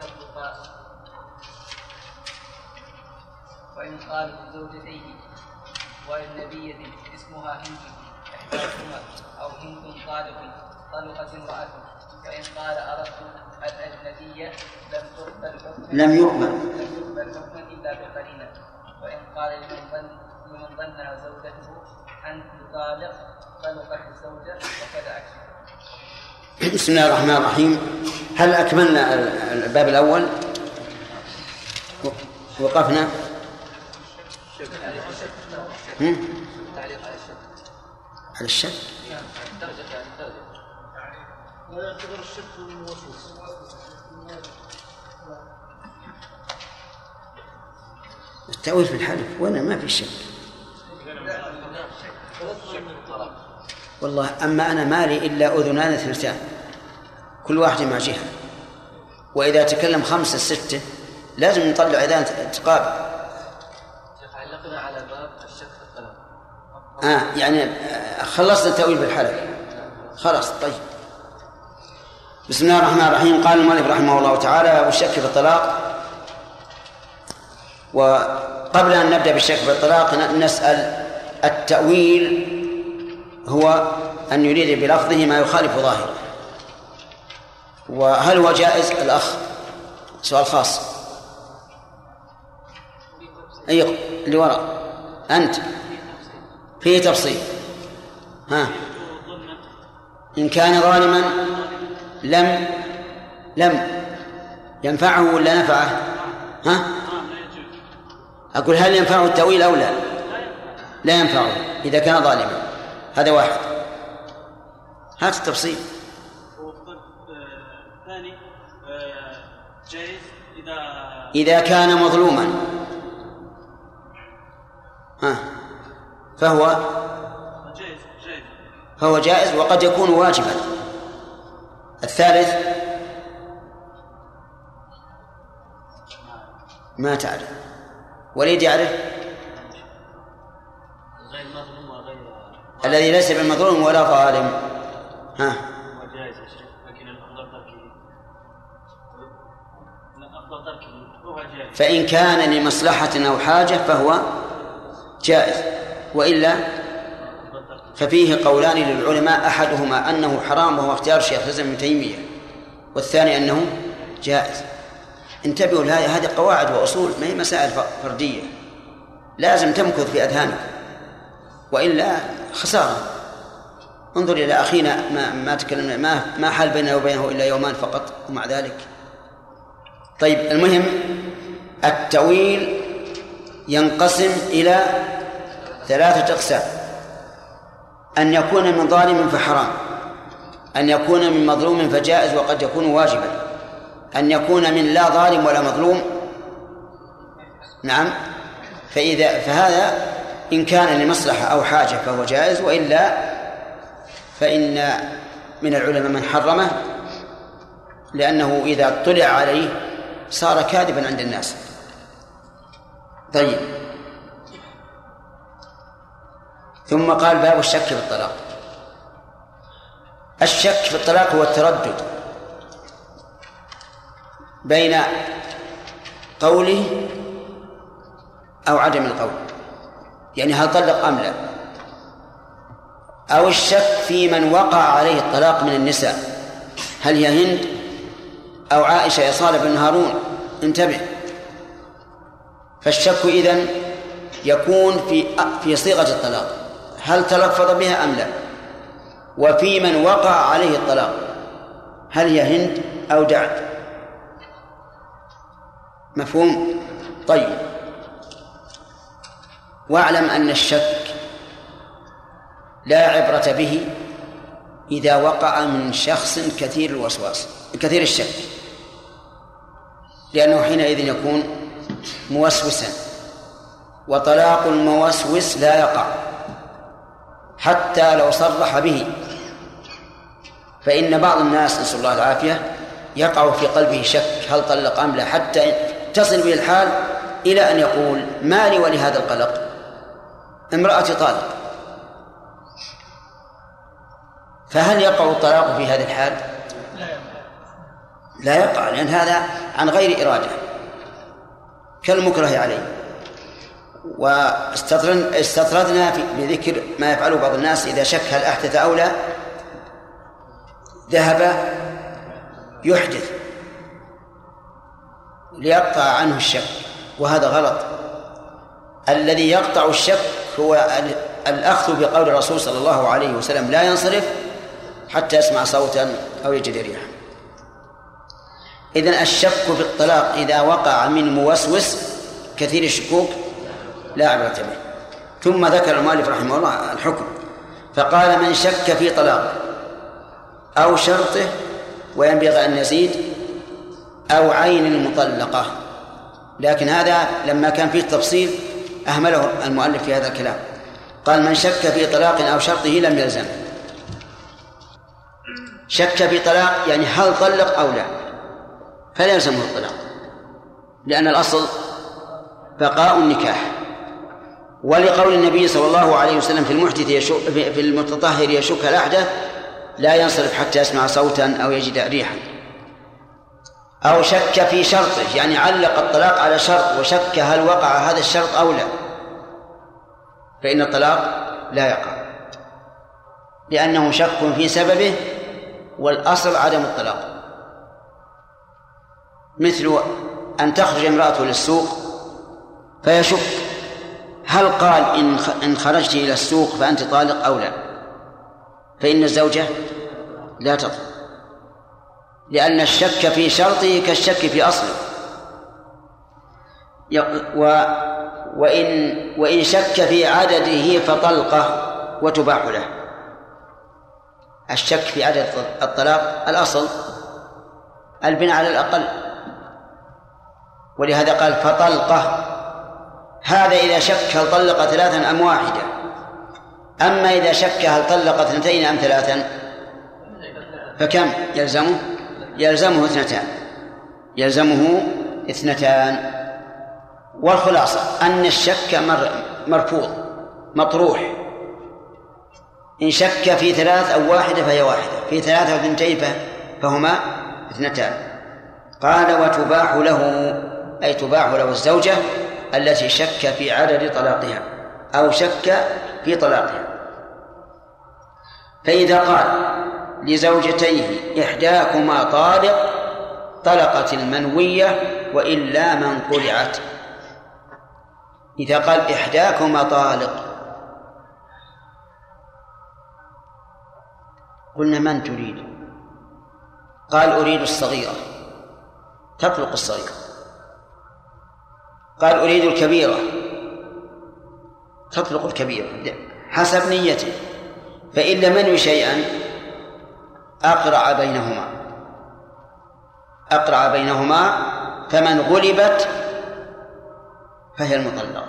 تطلق وإن يقال لزوجتيه والنبية اسمها هند إحداهما أو هند طالق طلقت امرأة فإن قال أردت الأجنبية لم تقبل حكما. لم يقبل. لم يقبل حكما إلا بقرينة. وإن قال لمن ظن لمن ظنها زوجته أنت طالق طلقت الزوجة وكذا أكثر بسم الله الرحمن الرحيم. هل أكملنا الباب الأول؟ وقفنا. على الشك على الشك درجة التأويل في الحلف وأنا ما في شك. والله أما أنا مالي إلا أذنان اثنتان كل واحد مع جهة. وإذا تكلم خمسة ستة لازم نطلع إذان تقابل علقنا على باب الشك في الطلاق آه يعني آه، خلصنا التأويل بالحلف. خلاص طيب. بسم الله الرحمن الرحيم. قال المؤلف رحمه الله تعالى والشك في الطلاق وقبل أن نبدأ بالشك في الطلاق نسأل التأويل هو أن يريد بلفظه ما يخالف ظاهره. وهل هو جائز؟ الأخ سؤال خاص. أي اللي وراء أنت. فيه تفصيل. ها. إن كان ظالما لم لم ينفعه ولا نفعه؟ ها؟ أقول هل ينفعه التأويل أو لا؟ لا ينفعه إذا كان ظالما. هذا واحد. هات التفصيل. الثاني جائز إذا إذا كان مظلوما. ها؟ فهو؟ جائز جائز فهو جائز وقد يكون واجبا. الثالث ما تعرف. وليد يعرف؟ غير مظلوم وغير الذي ليس بمظلوم ولا ظالم. ها. هو جائز يا شيخ لكن الأفضل تركه. الأفضل تركه هو جائز. فإن كان لمصلحة أو حاجة فهو جائز. وإلا ففيه قولان للعلماء أحدهما أنه حرام وهو اختيار شيخ الإسلام ابن تيمية والثاني أنه جائز. انتبهوا لهذه هذه قواعد وأصول ما هي مسائل فردية. لازم تمكث في أذهانك. وإلا خسارة. انظر إلى أخينا ما ما تكلمنا ما ما حال بيننا وبينه إلا يومان فقط ومع ذلك. طيب المهم التأويل ينقسم إلى ثلاثة أقسام. أن يكون من ظالم فحرام. أن يكون من مظلوم فجائز وقد يكون واجبا. أن يكون من لا ظالم ولا مظلوم. نعم. فإذا فهذا إن كان لمصلحة أو حاجة فهو جائز وإلا فإن من العلماء من حرمه لأنه إذا اطلع عليه صار كاذبا عند الناس. طيب. ثم قال باب الشك في الطلاق. الشك في الطلاق هو التردد بين قوله أو عدم القول. يعني هل طلق أم لا؟ أو الشك في من وقع عليه الطلاق من النساء. هل هي هند؟ أو عائشة يا صالح بن هارون؟ انتبه. فالشك إذن يكون في في صيغة الطلاق. هل تلفظ بها أم لا؟ وفي من وقع عليه الطلاق هل هي هند أو دعد مفهوم؟ طيب. واعلم أن الشك لا عبرة به إذا وقع من شخص كثير الوسواس كثير الشك. لأنه حينئذ يكون موسوسا وطلاق الموسوس لا يقع. حتى لو صرح به. فإن بعض الناس نسأل الله العافية يقع في قلبه شك هل طلق أم لا حتى تصل به الحال إلى أن يقول ما لي ولهذا القلق؟ امرأتي طالق. فهل يقع الطلاق في هذه الحال؟ لا يقع لأن هذا عن غير إرادة كالمكره عليه. واستطردنا بذكر ما يفعله بعض الناس إذا شك هل أحدث أو لا. ذهب يحدث ليقطع عنه الشك وهذا غلط. الذي يقطع الشك هو الأخذ بقول الرسول صلى الله عليه وسلم لا ينصرف حتى يسمع صوتا أو يجد ريحا. إذن الشك في الطلاق إذا وقع من موسوس كثير الشكوك لا عبرة به. ثم ذكر المؤلف رحمه الله الحكم فقال من شك في طلاق أو شرطه وينبغي أن نزيد أو عين المطلقة لكن هذا لما كان فيه تفصيل أهمله المؤلف في هذا الكلام. قال من شك في طلاق أو شرطه لم يلزم. شك في طلاق يعني هل طلق أو لا. فلا يلزمه الطلاق لأن الأصل بقاء النكاح. ولقول النبي صلى الله عليه وسلم في المحدث يشك في المتطهر يشك الأحدث لا ينصرف حتى يسمع صوتا أو يجد ريحا. أو شك في شرطه يعني علق الطلاق على شرط وشك هل وقع هذا الشرط أو لا. فإن الطلاق لا يقع. لأنه شك في سببه والأصل عدم الطلاق. مثل أن تخرج امرأة للسوق فيشك. هل قال إن إن خرجت إلى السوق فأنت طالق أو لا؟ فإن الزوجة لا تطلق. لأن الشك في شرطه كالشك في أصله. و وإن وإن شك في عدده فطلقة وتباح له. الشك في عدد الطلاق الأصل. البناء على الأقل. ولهذا قال فطلقة هذا إذا شك هل طلق ثلاثا أم واحدة أما إذا شك هل طلق اثنتين أم ثلاثا فكم؟ يلزمه؟ يلزمه اثنتان. يلزمه اثنتان. والخلاصة أن الشك مرفوض مطروح. إن شك في ثلاث أو واحدة فهي واحدة في ثلاثة أو اثنتين فهما اثنتان. قال وتباح له أي تباح له الزوجة التي شك في عدد طلاقها أو شك في طلاقها. فإذا قال لزوجتيه إحداكما طالق طلقت المنوية وإلا من طلعت. إذا قال إحداكما طالق قلنا من تريد؟ قال أريد الصغيرة تطلق الصغيرة. قال أريد الكبيرة. تطلق الكبيرة حسب نيته. فإن لم ينوي شيئا أقرع بينهما. أقرع بينهما فمن غلبت فهي المطلقة.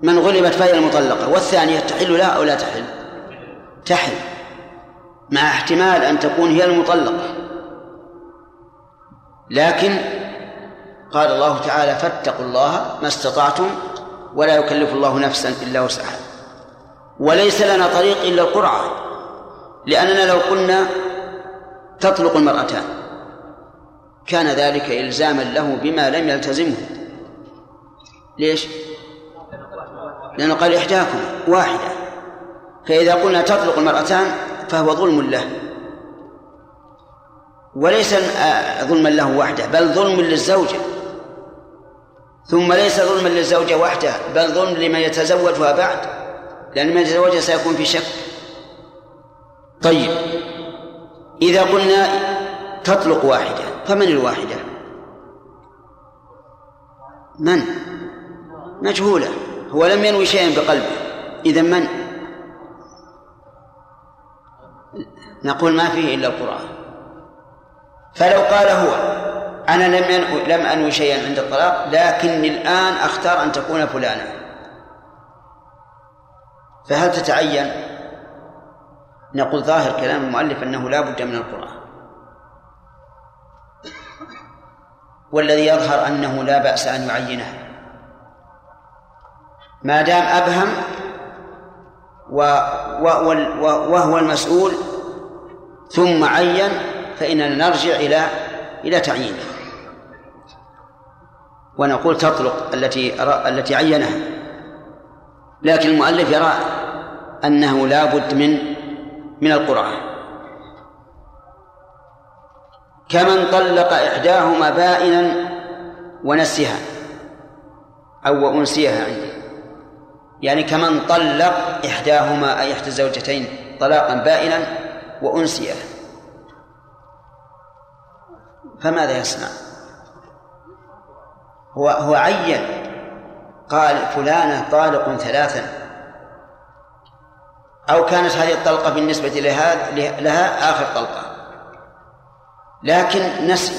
من غلبت فهي المطلقة. والثانية تحل لها أو لا تحل؟ تحل. مع احتمال أن تكون هي المطلقة. لكن قال الله تعالى فاتقوا الله ما استطعتم ولا يكلف الله نفسا إلا وسعها. وليس لنا طريق إلا القرعة لأننا لو قلنا تطلق المرأتان. كان ذلك إلزاما له بما لم يلتزمه. ليش؟ لأنه قال إحداكم واحدة فإذا قلنا تطلق المرأتان فهو ظلم له. وليس ظلما له وحده بل ظلم للزوجة. ثم ليس ظلما للزوجة وحده بل ظلم لمن يتزوجها بعد لأن من يتزوجها سيكون في شك. طيب إذا قلنا تطلق واحدة فمن الواحدة؟ من؟ مجهولة هو لم ينوي شيئا بقلبه. إذا من؟ نقول ما فيه إلا القرآن. فلو قال هو أنا لم لم أنوي شيئا عند الطلاق لكني الآن أختار أن تكون فلانا. فهل تتعين؟ نقول ظاهر كلام المؤلف أنه لا بد من القرآن. والذي يظهر أنه لا بأس أن يعينه. ما دام أبهم وهو المسؤول ثم عين فإننا نرجع إلى إلى تعيينه. ونقول تطلق التي التي عينها. لكن المؤلف يرى أنه لا بد من من القرعة كمن طلق إحداهما بائنا ونسيها أو أنسيها عنده. يعني كمن طلق إحداهما أي إحدى الزوجتين طلاقا بائنا وأنسيها. فماذا يصنع؟ هو هو عين. قال فلانة طالق ثلاثا أو كانت هذه الطلقة بالنسبة لها لها آخر طلقة. لكن نسي.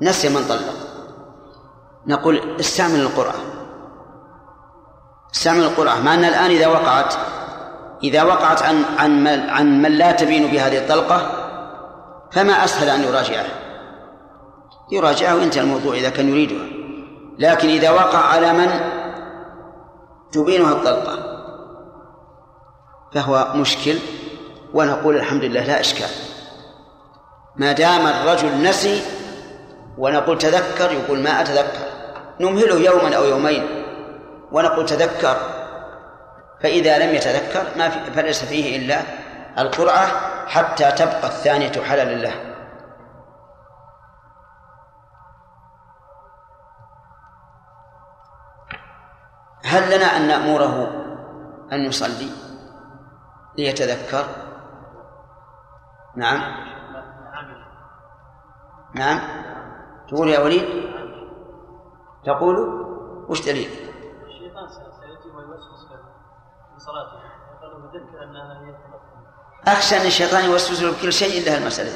نسي من طلق. نقول استعمل القرآن. استعمل القرآن. مع أن الآن إذا وقعت إذا وقعت عن عن عن من لا تبين بهذه الطلقة فما أسهل أن يراجعه. يراجعه وينتهي الموضوع إذا كان يريدها. لكن إذا وقع على من تبينها الطلقة فهو مشكل ونقول الحمد لله لا إشكال. ما دام الرجل نسي ونقول تذكر يقول ما أتذكر. نمهله يوما أو يومين ونقول تذكر. فإذا لم يتذكر ما في فليس فيه إلا القرعة حتى تبقى الثانية حللا له. هل لنا أن نأمره أن يصلي ليتذكر؟ نعم. نعم. تقول يا وليد تقول وش دليل؟ أخشى أن الشيطان يوسوس له بكل شيء إلا المسألة.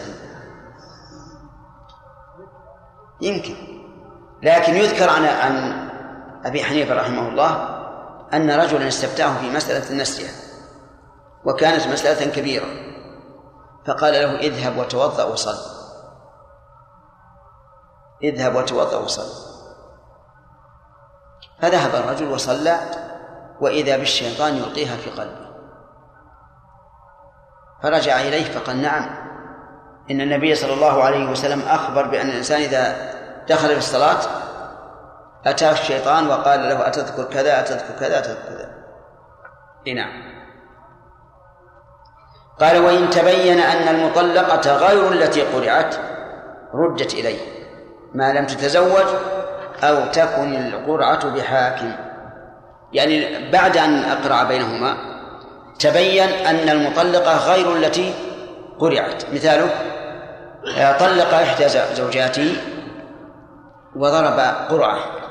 يمكن. لكن يذكر عن عن أبي حنيفة رحمه الله أن رجلا استفتاه في مسألة النسية وكانت مسألة كبيرة. فقال له اذهب وتوضأ وصل. اذهب وتوضأ وصل. فذهب الرجل وصلى وإذا بالشيطان يلقيها في قلبه. فرجع إليه فقال نعم إن النبي صلى الله عليه وسلم أخبر بأن الإنسان إذا دخل في الصلاة أتاه الشيطان وقال له أتذكر كذا أتذكر كذا أتذكر كذا. إيه نعم. قال وإن تبين أن المطلقة غير التي قرعت ردت إليه ما لم تتزوج أو تكن القرعة بحاكم. يعني بعد أن أقرع بينهما تبين أن المطلقة غير التي قرعت. مثاله طلق إحدى زوجاته وضرب قرعة.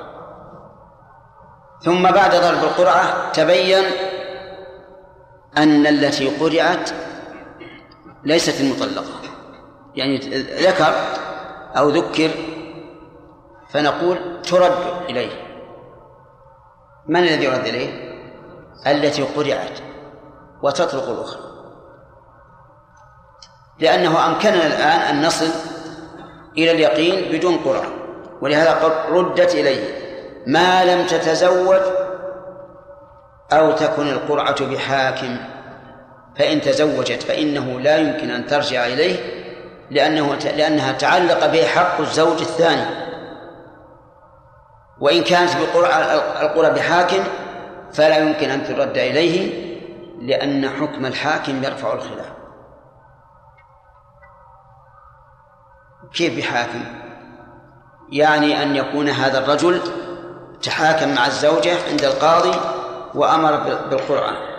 ثم بعد ضرب القرعة تبين أن التي قرعت ليست المطلقة. يعني ذكر أو ذكر فنقول ترد إليه. من الذي يرد إليه؟ التي قرعت وتطلق الأخرى. لأنه أمكننا الآن أن نصل إلى اليقين بدون قرعة ولهذا ردت إليه. ما لم تتزوج أو تكن القرعة بحاكم. فإن تزوجت فإنه لا يمكن أن ترجع إليه لأنه لأنها تعلق به حق الزوج الثاني. وإن كانت بقرعة القرى بحاكم فلا يمكن أن ترد إليه لأن حكم الحاكم يرفع الخلاف. كيف بحاكم؟ يعني أن يكون هذا الرجل تحاكم مع الزوجة عند القاضي وأمر بالقرعة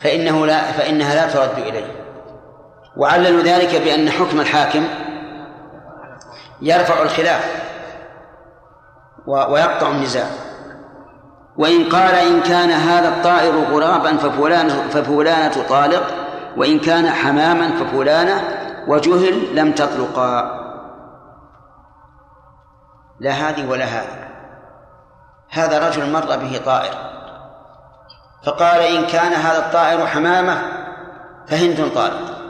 فإنه لا فإنها لا ترد إليه. وعللوا ذلك بأن حكم الحاكم يرفع الخلاف ويقطع النزاع. وإن قال إن كان هذا الطائر غرابا ففلانة, ففلانة طالق وإن كان حماما ففلانة وجهل لم تطلقا. لا هذه ولا هذه هذا رجل مر به طائر. فقال إن كان هذا الطائر حمامة فهند طالق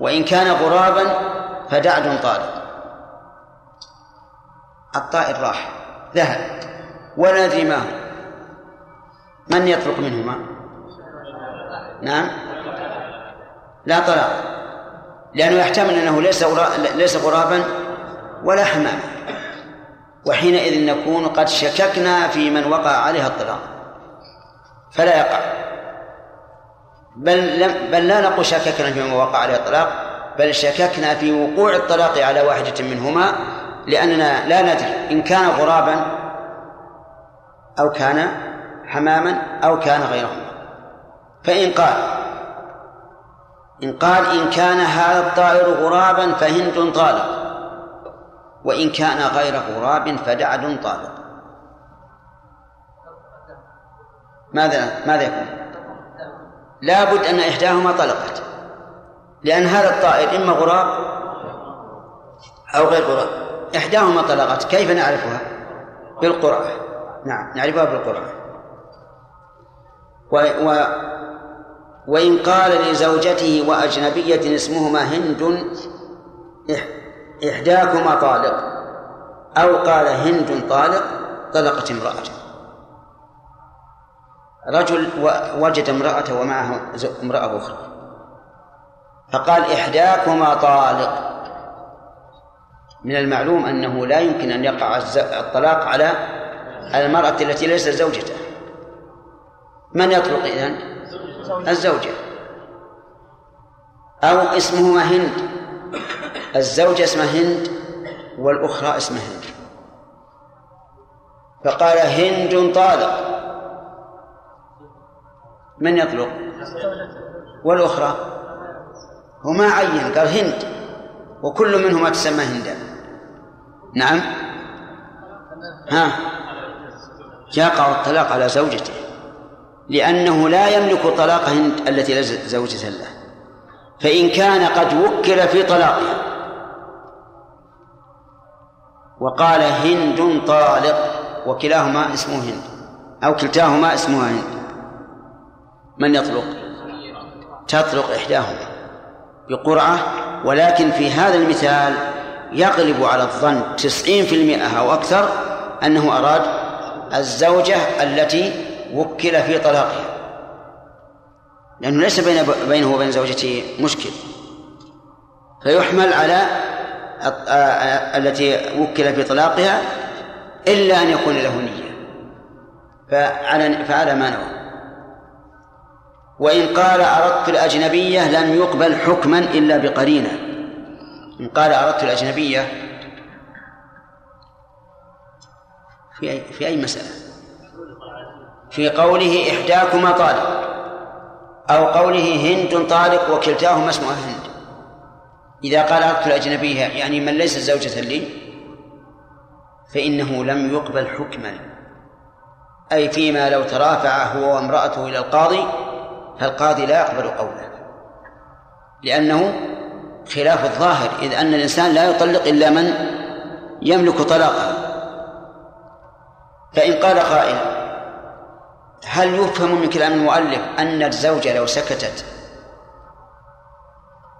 وإن كان غرابا فدعد طالق الطائر راح. ذهب. ولا ما من يطلق منهما؟ نعم. لا طلاق. لأنه يحتمل أنه ليس ليس غرابا ولا حماما وحينئذ نكون قد شككنا في من وقع عليها الطلاق فلا يقع. بل لم بل لا نقول شككنا في من وقع عليها الطلاق بل شككنا في وقوع الطلاق على واحدة منهما لأننا لا ندري إن كان غرابا أو كان حماما أو كان غيرهما. فإن قال إن قال إن كان هذا الطائر غرابا فهند طالق وإن كان غير غراب فدعد طالق ماذا ماذا يكون؟ لابد أن إحداهما طلقت لأن هذا الطائر إما غراب أو غير غراب إحداهما طلقت كيف نعرفها؟ بالقرعة نعم نعرفها بالقرعة و, و وإن قال لزوجته وأجنبية اسمهما هند إحداكما طالق أو قال هند طالق طلقت امرأته. رجل وجد امرأته ومعه امرأة أخرى. فقال إحداكما طالق. من المعلوم أنه لا يمكن أن يقع الطلاق على المرأة التي ليست زوجته. من يطلق إذن؟ الزوجة. أو اسمهما هند. الزوجة اسمها هند والأخرى اسمها هند. فقال هند طالق. من يطلق؟ والأخرى؟ وما عين قال هند. وكل منهما تسمى هندا. نعم. ها؟ يقع الطلاق على زوجته. لأنه لا يملك طلاق هند التي ليست زوجة له فإن كان قد وكل في طلاقها. وقال هند طالق وكلاهما اسمه هند أو كلتاهما اسمها هند. من يطلق؟ تطلق إحداهما بقرعة ولكن في هذا المثال يغلب على الظن تسعين في المئة أو أكثر أنه أراد الزوجة التي وكل في طلاقها لأنه ليس بين بينه وبين زوجته مشكل. فيحمل على التي وكل في طلاقها إلا أن يكون له نية. فعلى فعلى ما نوى. وإن قال أردت الأجنبية لم يقبل حكما إلا بقرينة. إن قال أردت الأجنبية في أي في أي مسألة؟ في قوله إحداكما طالق أو قوله هند طالق وكلتاهما اسمها هند. إذا قال أردت الأجنبية يعني من ليس زوجة لي فإنه لم يقبل حكما. أي فيما لو ترافع هو وامرأته إلى القاضي فالقاضي لا يقبل قوله لأنه خلاف الظاهر إذ أن الإنسان لا يطلق إلا من يملك طلاقه. فإن قال قائل هل يفهم من كلام المؤلف أن الزوجة لو سكتت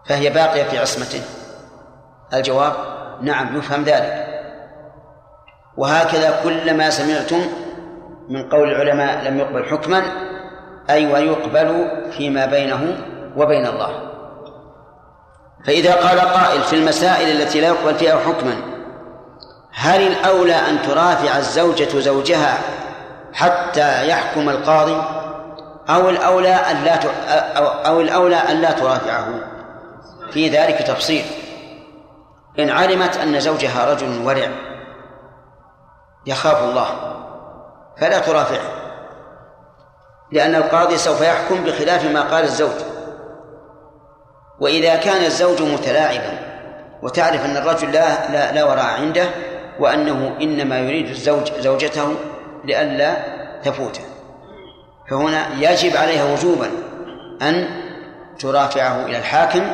فهي باقية في عصمته؟ الجواب نعم يفهم ذلك. وهكذا كلما سمعتم من قول العلماء لم يقبل حكما أي ويقبل فيما بينه وبين الله. فإذا قال قائل في المسائل التي لا يقبل فيها حكما هل الأولى أن ترافع الزوجة زوجها حتى يحكم القاضي أو الأولى أن لا أو الأولى أن لا ترافعه. في ذلك تفصيل. إن علمت أن زوجها رجل ورع يخاف الله فلا ترافعه. لأن القاضي سوف يحكم بخلاف ما قال الزوج. وإذا كان الزوج متلاعبا وتعرف أن الرجل لا لا, لا وراء عنده وأنه إنما يريد الزوج زوجته لئلا تفوته فهنا يجب عليها وجوبا أن ترافعه إلى الحاكم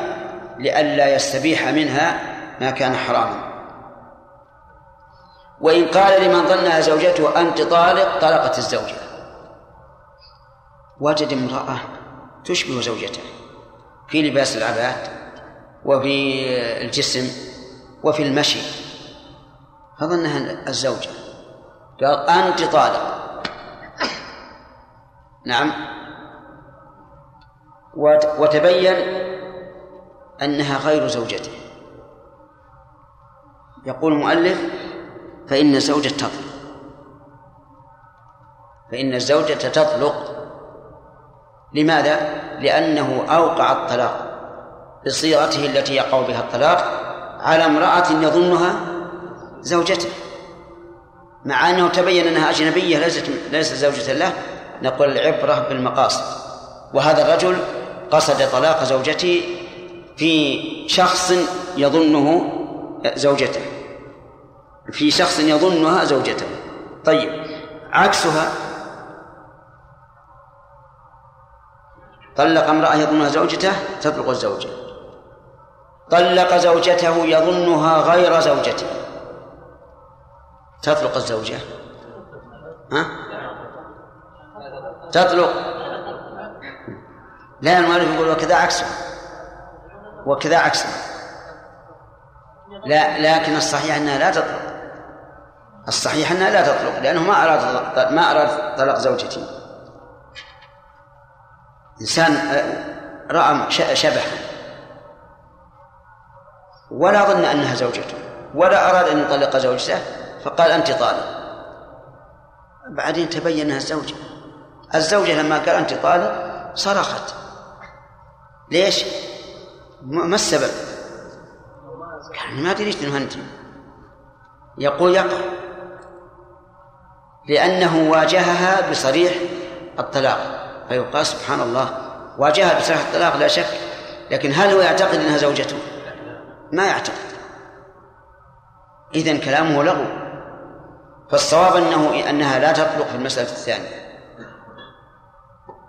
لئلا يستبيح منها ما كان حراما. وإن قال لمن ظنها زوجته أنت طالق طلقت الزوجة. وجد امرأة تشبه زوجته في لباس العباد وفي الجسم وفي المشي فظنها الزوجة. قال أنت طالق. نعم. وتبين أنها غير زوجته. يقول المؤلف فإن الزوجة تطلق. فإن الزوجة تطلق. لماذا؟ لأنه أوقع الطلاق بصيغته التي يقع بها الطلاق على امرأة يظنها زوجته. مع أنه تبين أنها أجنبية ليست ليست زوجة له نقول العبرة بالمقاصد. وهذا الرجل قصد طلاق زوجته في شخص يظنه زوجته. في شخص يظنها زوجته. طيب عكسها طلق امرأة يظنها زوجته تطلق الزوجة. طلق زوجته يظنها غير زوجته. تطلق الزوجة. ها؟ تطلق. لا المؤلف يقول وكذا عكسه. وكذا عكسه. لا لكن الصحيح أنها لا تطلق. الصحيح أنها لا تطلق لأنه ما أراد ما أراد طلاق زوجته إنسان رأى شبحا ولا ظن أنها زوجته ولا أراد أن يطلق زوجته. فقال أنت طالق بعدين تبين انها الزوجة. الزوجة لما قال أنت طالق صرخت. ليش؟ ما السبب؟ قال ما دريت انه أنت. يقول يقع. لأنه واجهها بصريح الطلاق. فيقال سبحان الله واجهها بصريح الطلاق لا شك. لكن هل هو يعتقد أنها زوجته؟ ما يعتقد. إذن كلامه لغو. فالصواب أنه أنها لا تطلق في المسألة الثانية.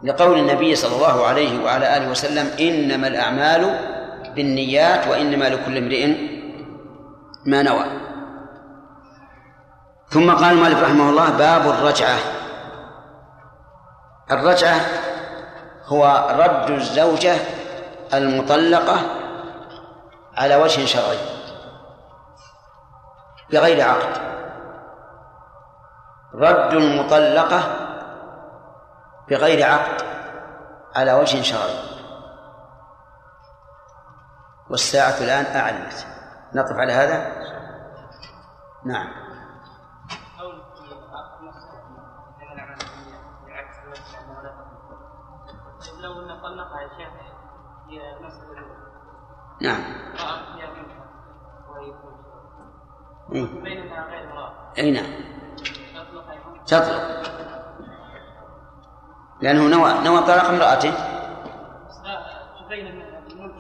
لقول النبي صلى الله عليه وعلى آله وسلم إنما الأعمال بالنيات وإنما لكل امرئ ما نوى. ثم قال المؤلف رحمه الله باب الرجعة. الرجعة هو رد الزوجة المطلقة على وجه شرعي بغير عقد. رد المطلقة بغير عقد على وجه شرعي. والساعة الآن أعلنت نقف على هذا؟ نعم. نعم. امرأة أي نعم. تطلق لأنه نوى نوى طلاق امرأته.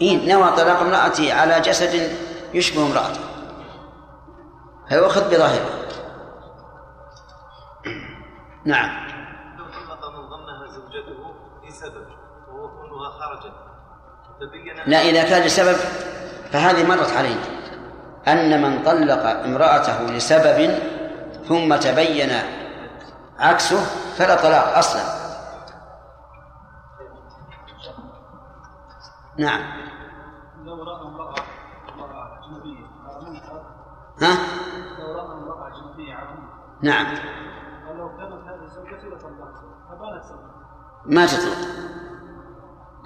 إيه نوى طلاق امرأته على جسد يشبه امرأته. فيؤخذ بظاهره. نعم. لو طلق من ظنها زوجته لسبب لا إذا كان لسبب فهذه مرت علينا أن من طلق امرأته لسبب ثم تبين عكسه فلا طلاق أصلا. نعم. لو اجنبيه على منكر ها؟ لو اجنبيه على منكر نعم. ولو كانت هذه زوجتي لطلقتها فبانت زوجتي ما تطلق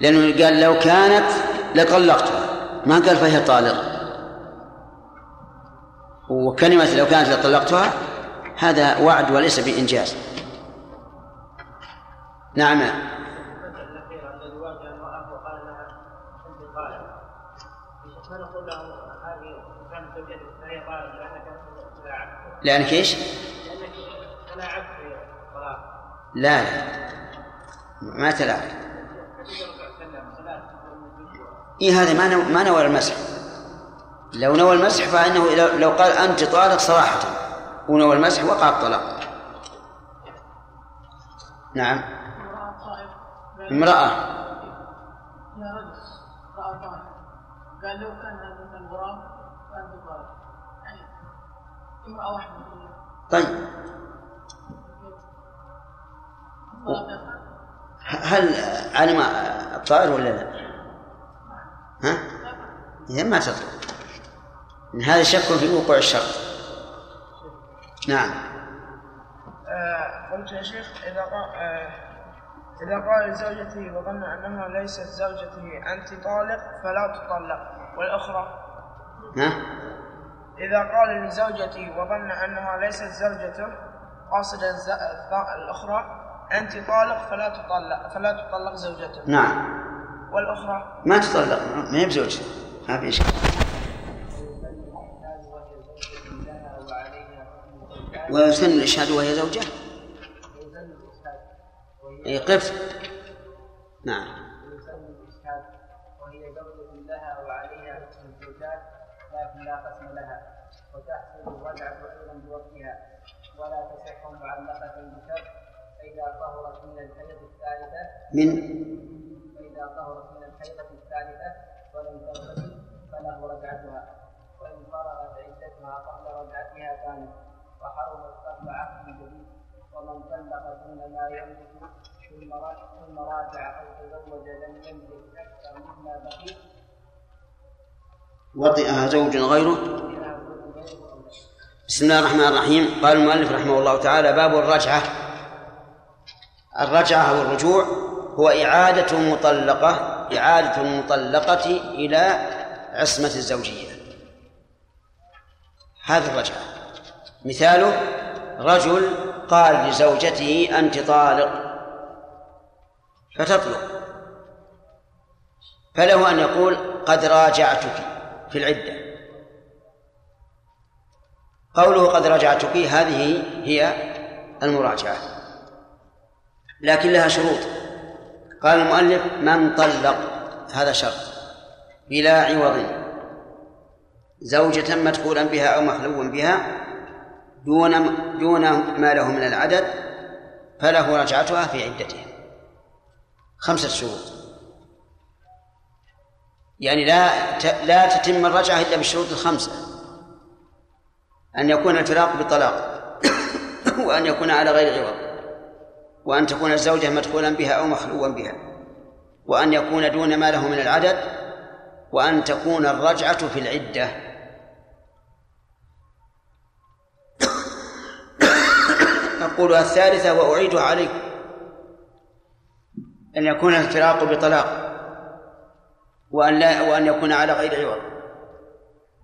لأنه قال لو كانت لطلقتها. ما قال فهي طالق وكلمة لو كانت لطلقتها هذا وعد وليس بإنجاز. طالق لأنك إيش؟ لا لا. ما ثلاث إيه هذا ما نوى ما نوى المسح. لو نوى المسح فإنه لو قال أنت طالق صراحة. ونوى المسح وقع الطلاق. نعم. امرأة. يا رجل رأى طالق قال لو كان هذا مثل غرام فأنت طالق يعني امرأة واحدة طيب. هل علم الطائر ولا لا؟ ها؟ إذا ما تطلق إن هذا شك في وقوع الشرط نعم. آه، قلت يا شيخ إذا قا- آه، إذا قال لزوجته وظن أنها ليست زوجته أنت طالق فلا تطلق. والأخرى؟ ها؟ إذا قال لزوجته وظن أنها ليست زوجته الط- الأخرى أنت طالق فلا تطلق فلا تطلق زوجته. نعم. والأخرى؟ ما تطلق ما هي بزوجته ما في إشكال. ويسن الإشهاد وهي زوجة؟ أي قف نعم. وهي زوجة لها وعليها الزوجات لكن لا قسم لها وتحصل الرجعة أيضا بوقتها ولا تصح معلقة فإذا طهرت من؟ الحيض الثالثة من فإذا طهرت من الحيضة الثالثة ولم تغتسل فله رجعتها وإن فرغت عدتها قبل رجعتها كانت وحرمت قبل عقد جديد دون ما ثم ثم راجع أو تزوج لم يملك أكثر مما بقي وطئها زوج غيره. بسم الله الرحمن الرحيم. قال المؤلف رحمه الله تعالى باب الرجعة. الرجعة أو الرجوع هو إعادة مطلقة إعادة المطلقة إلى عصمة الزوجية. هذا الرجعة. مثاله رجل قال لزوجته أنت طالق. فتطلق. فله أن يقول قد راجعتك في العدة. قوله قد راجعتك هذه هي المراجعة. لكن لها شروط. قال المؤلف من طلق. هذا شرط. بلا عوض. زوجة مدخولا بها أو مخلوا بها دون دون ما له من العدد فله رجعتها في عدته. خمسة شروط. يعني لا لا تتم الرجعة إلا بالشروط الخمسة. أن يكون الفراق بطلاق <coughs> وأن يكون على غير عوض وأن تكون الزوجة مدخولا بها أو مخلوا بها وأن يكون دون ما له من العدد وأن تكون الرجعة في العدة. أقول الثالثة وأعيدها عليك أن يكون الفراق بطلاق وأن لا وأن يكون على غير عوض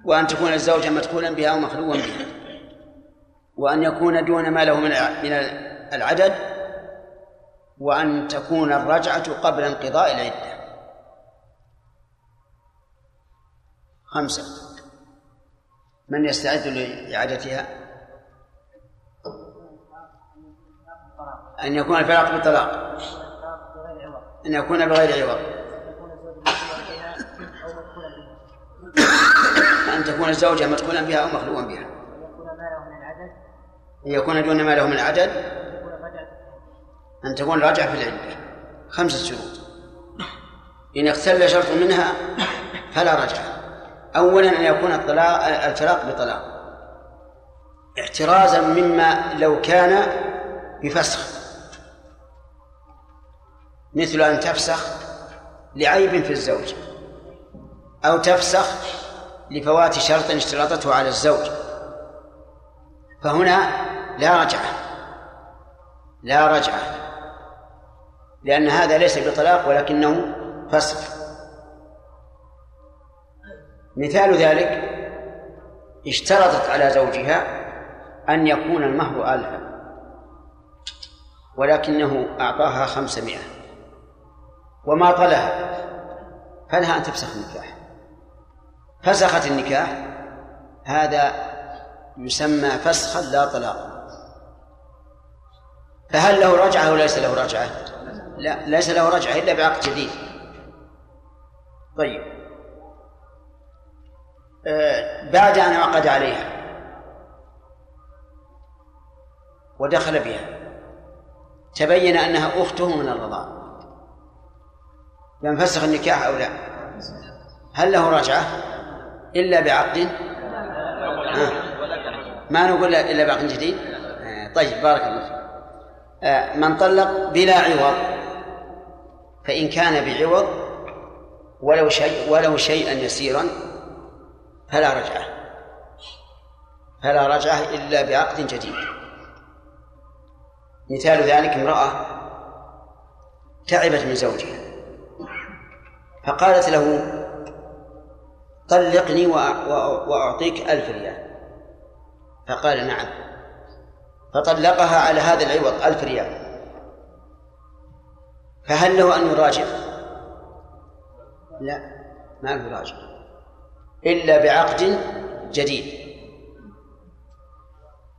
وأن تكون الزوجة مدخولا بها أو مخلوا بها وأن يكون دون ما له من من العدد وأن تكون الرجعة قبل انقضاء العدة. خمسة. من يستعد لإعادتها؟ أن يكون الفراق بالطلاق. أن يكون بغير عوض. أن تكون الزوجة مدخولا بها أو مخلوا بها. أن يكون دون ما له من العدد. أن تكون الرجعة في العدة خمسة شروط. إن اختل شرط منها فلا رجعة أولا أن يكون الطلاق الفراق بطلاق. احترازا مما لو كان بفسخ. مثل أن تفسخ لعيب في الزوج أو تفسخ لفوات شرط اشترطته على الزوج. فهنا لا رجعة لا رجعة لأن هذا ليس بطلاق ولكنه فسخ. مثال ذلك اشترطت على زوجها أن يكون المهر ألفا ولكنه أعطاها خمسمائة. وما طلها فلها أن تفسخ النكاح. فسخت النكاح هذا يسمى فسخا لا طلاقا فهل له رجعة ليس له رجعة؟ لا ليس له رجعة إلا بعقد جديد. طيب. آه بعد أن عقد عليها ودخل بها تبين أنها أخته من الرضاعة ينفسخ النكاح أو لا هل له رجعة إلا بعقد آه. ما نقول إلا بعقد جديد آه. طيب بارك الله فيك آه. من طلق بلا عوض فإن كان بعوض ولو شيء ولو شيئا يسيرا فلا رجعة فلا رجعة إلا بعقد جديد مثال ذلك امرأة تعبت من زوجها فقالت له طلقني وأعطيك ألف ريال. فقال نعم. فطلقها على هذا العوض ألف ريال. فهل له أن يراجع؟ لا ما يراجع إلا بعقد جديد.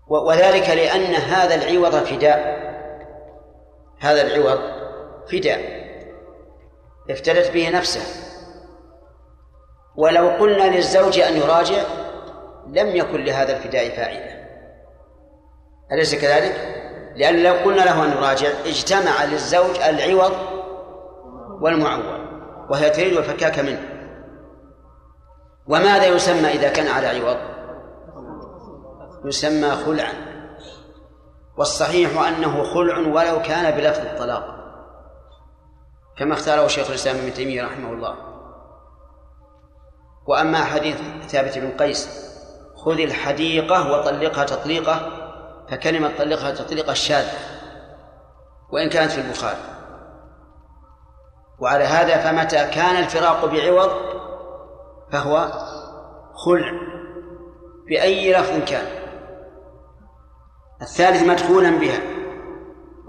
وذلك لأن هذا العوض فداء. هذا العوض فداء. افتدت به نفسه. ولو قلنا للزوج أن يراجع لم يكن لهذا الفداء فائدة أليس كذلك؟ لأن لو قلنا له أن يراجع اجتمع للزوج العوض والمعول وهي تريد الفكاك منه. وماذا يسمى إذا كان على عوض؟ يسمى خلعا. والصحيح أنه خلع ولو كان بلفظ الطلاق. كما اختاره شيخ الإسلام ابن تيمية رحمه الله. وأما حديث ثابت بن قيس خذ الحديقة وطلقها تطليقة فكلمة طلقها تطليقة شاذة وإن كانت في البخاري. وعلى هذا فمتى كان الفراق بعوض فهو خلع بأي لفظ كان. الثالث مدخولا بها.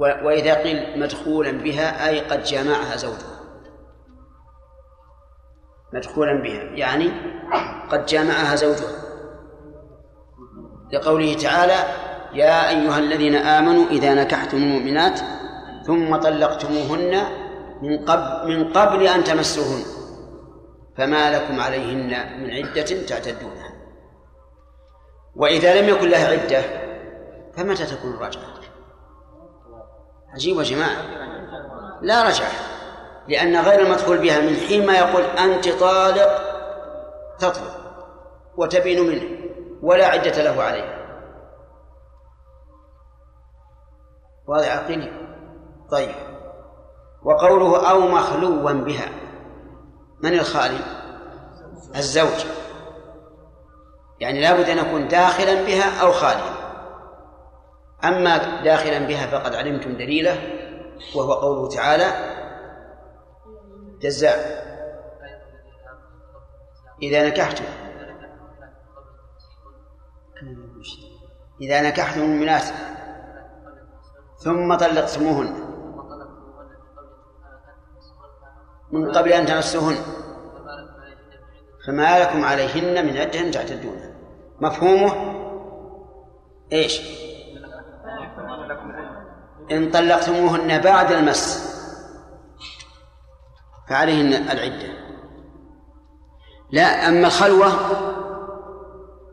وإذا قيل مدخولا بها أي قد جامعها زوجها. مدخولا بها يعني قد جامعها زوجها. لقوله تعالى يا أيها الذين آمنوا إذا نكحتم المؤمنات ثم طلقتموهن من قبل من قبل أن تمسوهن فما لكم عليهن من عدة تعتدونها. وإذا لم يكن لها عدة فمتى تكون الرجعة؟ عجيب يا جماعة. لا رجعة لأن غير المدخول بها من حين ما يقول أنت طالق تطلق وتبين منه ولا عدة له عليها واضح عقلي طيب. وقوله أو مخلوا بها من الخالي؟ الزوج. يعني لابد أن يكون داخلا بها أو خاليا. أما داخلا بها فقد علمتم دليله وهو قوله تعالى جزاء. إذا نكحتم. إذا نكحتم المؤمنات ثم طلقتموهن. من قبل أن تمسوهن. فما لكم عليهن من عدة تعتدونها مفهومه؟ إيش؟ إن طلقتموهن بعد المس فعليهن العدة. لا أما الخلوة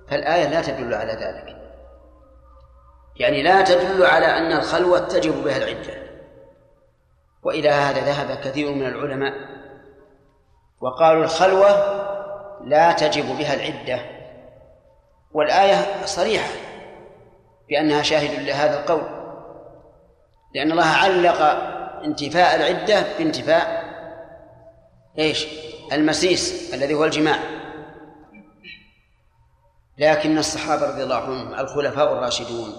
فالآية لا تدل على ذلك. يعني لا تدل على أن الخلوة تجب بها العدة. وإلى هذا ذهب كثير من العلماء وقالوا الخلوة لا تجب بها العدة. والآية صريحة بأنها شاهد لهذا القول. لأن الله علق انتفاء العدة بانتفاء إيش؟ المسيس الذي هو الجماع. لكن الصحابة رضي الله عنهم الخلفاء الراشدون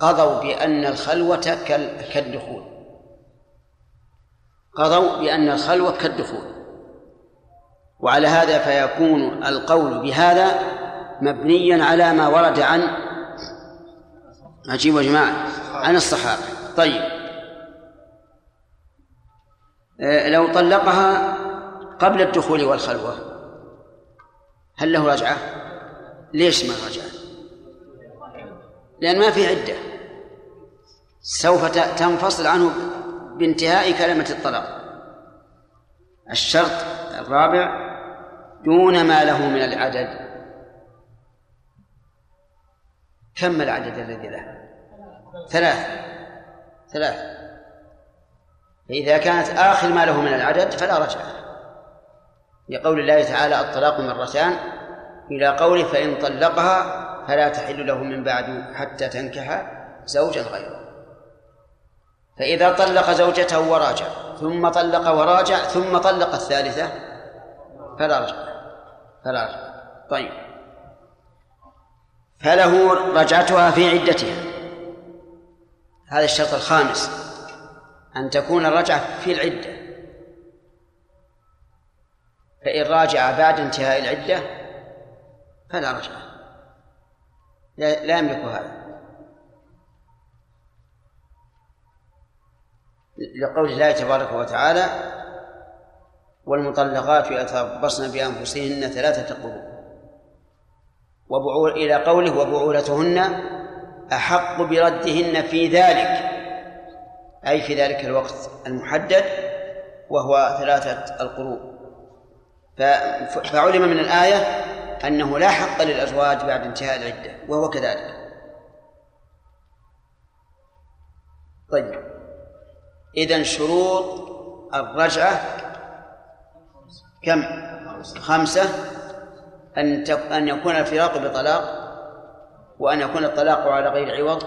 قضوا بأن الخلوة كالدخول. قضوا بأن الخلوة كالدخول. وعلى هذا فيكون القول بهذا مبنيا على ما ورد عن عجيب يا جماعة عن الصحابة. طيب. آه، لو طلقها قبل الدخول والخلوة هل له رجعة؟ ليش ما رجعة؟ لأن ما في عدة. سوف تنفصل عنه بانتهاء كلمة الطلاق. الشرط الرابع دون ما له من العدد. كم العدد الذي له؟ ثلاث ثلاث. فإذا كانت آخر ما له من العدد فلا رجعة لقول الله تعالى الطلاق مرتان إلى قوله فإن طلقها فلا تحل له من بعد حتى تنكح زوجا غيره. فإذا طلق زوجته وراجع ثم طلق وراجع ثم طلق الثالثة فلا رجع. فلا رجع. طيب. فله رجعتها في عدتها. هذا الشرط الخامس أن تكون الرجعة في العدة. فإن راجع بعد انتهاء العدة فلا رجعة. لا, لا يملك هذا. لقول الله تبارك وتعالى والمطلقات يتربصن بأنفسهن ثلاثة قروء وبعول إلى قوله وبعولتهن أحق بردهن في ذلك أي في ذلك الوقت المحدد وهو ثلاثة القروء فعلم من الآية أنه لا حق للأزواج بعد انتهاء العدة وهو كذلك. طيب. إذا شروط الرجعة كم؟ خمسة. أن أن يكون الفراق بطلاق. وأن يكون الطلاق على غير عوض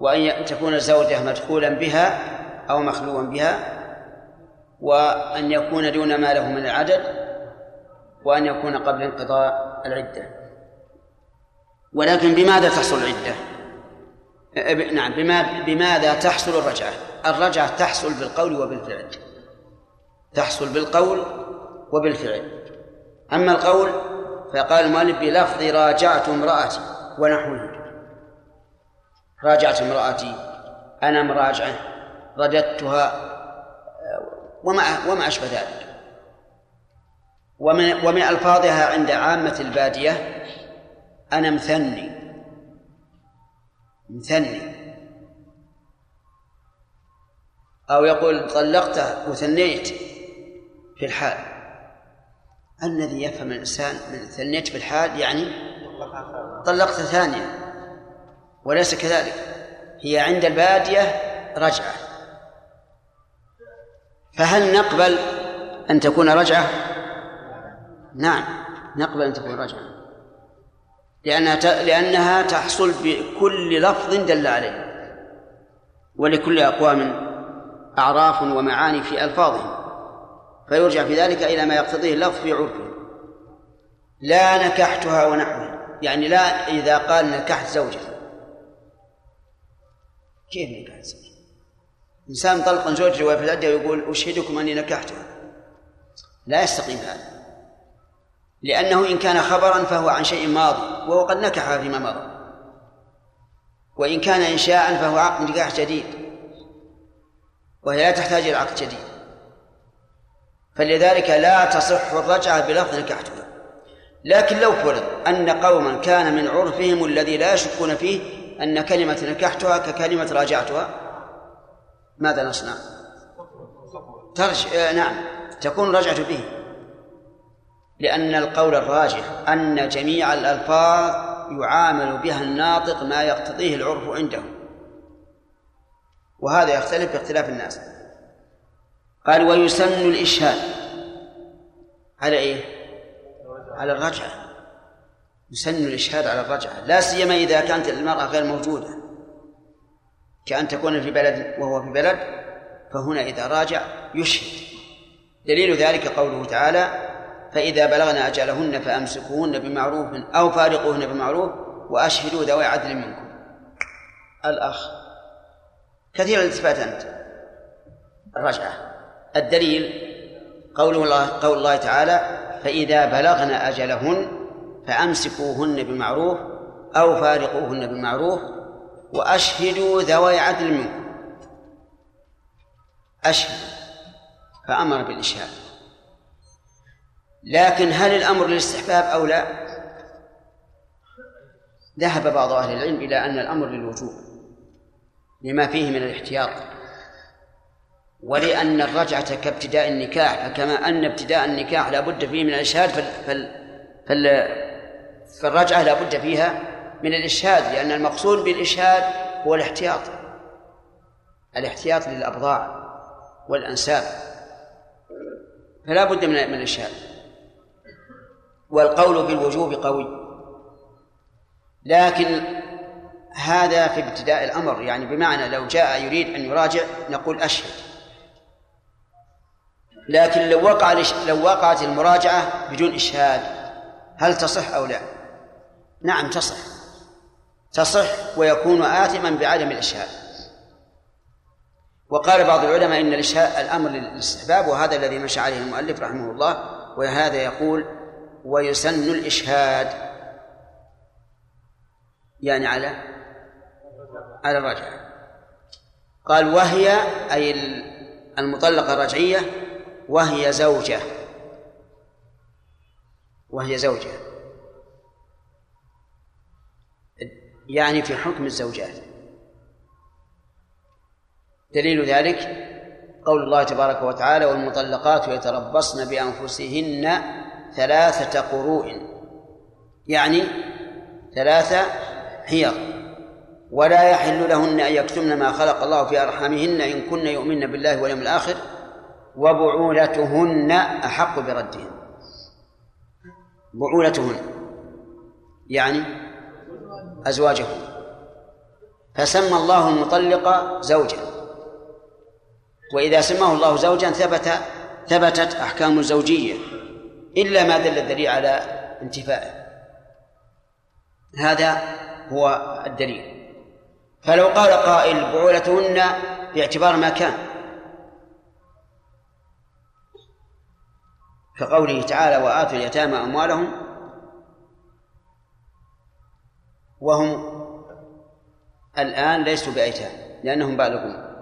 وأن تكون الزوجة مدخولا بها أو مخلوا بها وأن يكون دون ما له من العدد وأن يكون قبل انقضاء العدة ولكن بماذا تحصل العدة؟ نعم بما بماذا تحصل الرجعة؟ الرجعة تحصل بالقول وبالفعل تحصل بالقول وبالفعل أما القول فقال المؤلف بلفظ راجعت امرأتي ونحوه راجعت امرأتي أنا مراجعة رددتها وما وما أشبه ذلك. ومن ومن ألفاظها عند عامة البادية أنا مثني. مثني. أو يقول طلقته وثنيت في الحال. الذي يفهم الإنسان من ثنيت في الحال يعني طلقت ثانية وليس كذلك هي عند البادية رجعة. فهل نقبل أن تكون رجعة؟ نعم نقبل أن تكون رجعة. لأنها لأنها تحصل بكل لفظ دل عليه ولكل أقوام أعراف ومعاني في ألفاظهم. فيرجع في ذلك إلى ما يقتضيه اللفظ في عرفه. لا نكحتها ونحوها يعني لا إذا قال نكحت زوجتي كيف نكحت زوجتي؟ إنسان طلق زوجته وفي العدة ويقول أشهدكم أني نكحتها لا يستقيم هذا. لأنه إن كان خبرا فهو عن شيء ماضي وهو قد نكح فيما مضى. وإن كان إنشاء فهو عقد نكاح جديد. وهي لا تحتاج إلى عقد جديد. فلذلك لا تصح الرجعة بلفظ نكحتها لكن لو فرض أن قوما كان من عرفهم الذي لا يشكون فيه أن كلمة نكحتها ككلمة راجعتها ماذا نصنع؟ ترجع آه نعم تكون رجعة به لأن القول الراجح أن جميع الألفاظ يعامل بها الناطق ما يقتضيه العرف عنده وهذا يختلف باختلاف الناس قال ويسن الإشهاد على إيه؟ على الرجعة. يسن الإشهاد على الرجعة. لا سيما إذا كانت المرأة غير موجودة. كأن تكون في بلد وهو في بلد فهنا إذا راجع يشهد. دليل ذلك قوله تعالى فإذا بلغن أجلهن فأمسكوهن بمعروف أو فارقوهن بمعروف وأشهدوا ذوي عدل منكم. الأخ كثير الالتفات أنت. الرجعة. الدليل قول الله قول الله تعالى فإذا بلغن أجلهن فأمسكوهن بمعروف أو فارقوهن بمعروف وأشهدوا ذوي عدل منكم. أشهد فأمر بالإشهاد. لكن هل الأمر للاستحباب أو لا؟ ذهب بعض أهل العلم إلى أن الأمر للوجوب لما فيه من الاحتياط. ولأن الرجعة كابتداء النكاح فكما أن ابتداء النكاح لا بد فيه من الإشهاد فال... فال... فال... فالرجعة لا بد فيها من الإشهاد لأن المقصود بالإشهاد هو الاحتياط. الاحتياط للأبضاع والأنساب. فلا بد من من الإشهاد. والقول بالوجوب قوي. لكن هذا في ابتداء الأمر يعني بمعنى لو جاء يريد أن يراجع نقول أشهد. لكن لو وقع لو وقعت المراجعة بدون إشهاد هل تصح أو لا؟ نعم تصح. تصح ويكون آثما بعدم الإشهاد. وقال بعض العلماء إن الإشهاء الأمر للاستحباب وهذا الذي مشى عليه المؤلف رحمه الله وهذا يقول ويسن الإشهاد. يعني على على الرجعه قال وهي أي المطلقة الرجعية وهي زوجة. وهي زوجة. يعني في حكم الزوجات. دليل ذلك قول الله تبارك وتعالى والمطلقات يتربصن بأنفسهن ثلاثة قروء يعني ثلاثة حيض. ولا يحل لهن أن يكتمن ما خلق الله في أرحامهن إن كن يؤمن بالله واليوم الآخر. وبعولتهن أحق بردهن. بعولتهن. يعني أزواجهن. فسمى الله المطلق زوجا. وإذا سماه الله زوجا ثبت ثبتت أحكام الزوجية إلا ما دل الدليل على انتفائه. هذا هو الدليل. فلو قال قائل بعولتهن باعتبار ما كان. كقوله تعالى وآتوا اليتامى أموالهم وهم الآن ليسوا بأيتام لأنهم بالغون.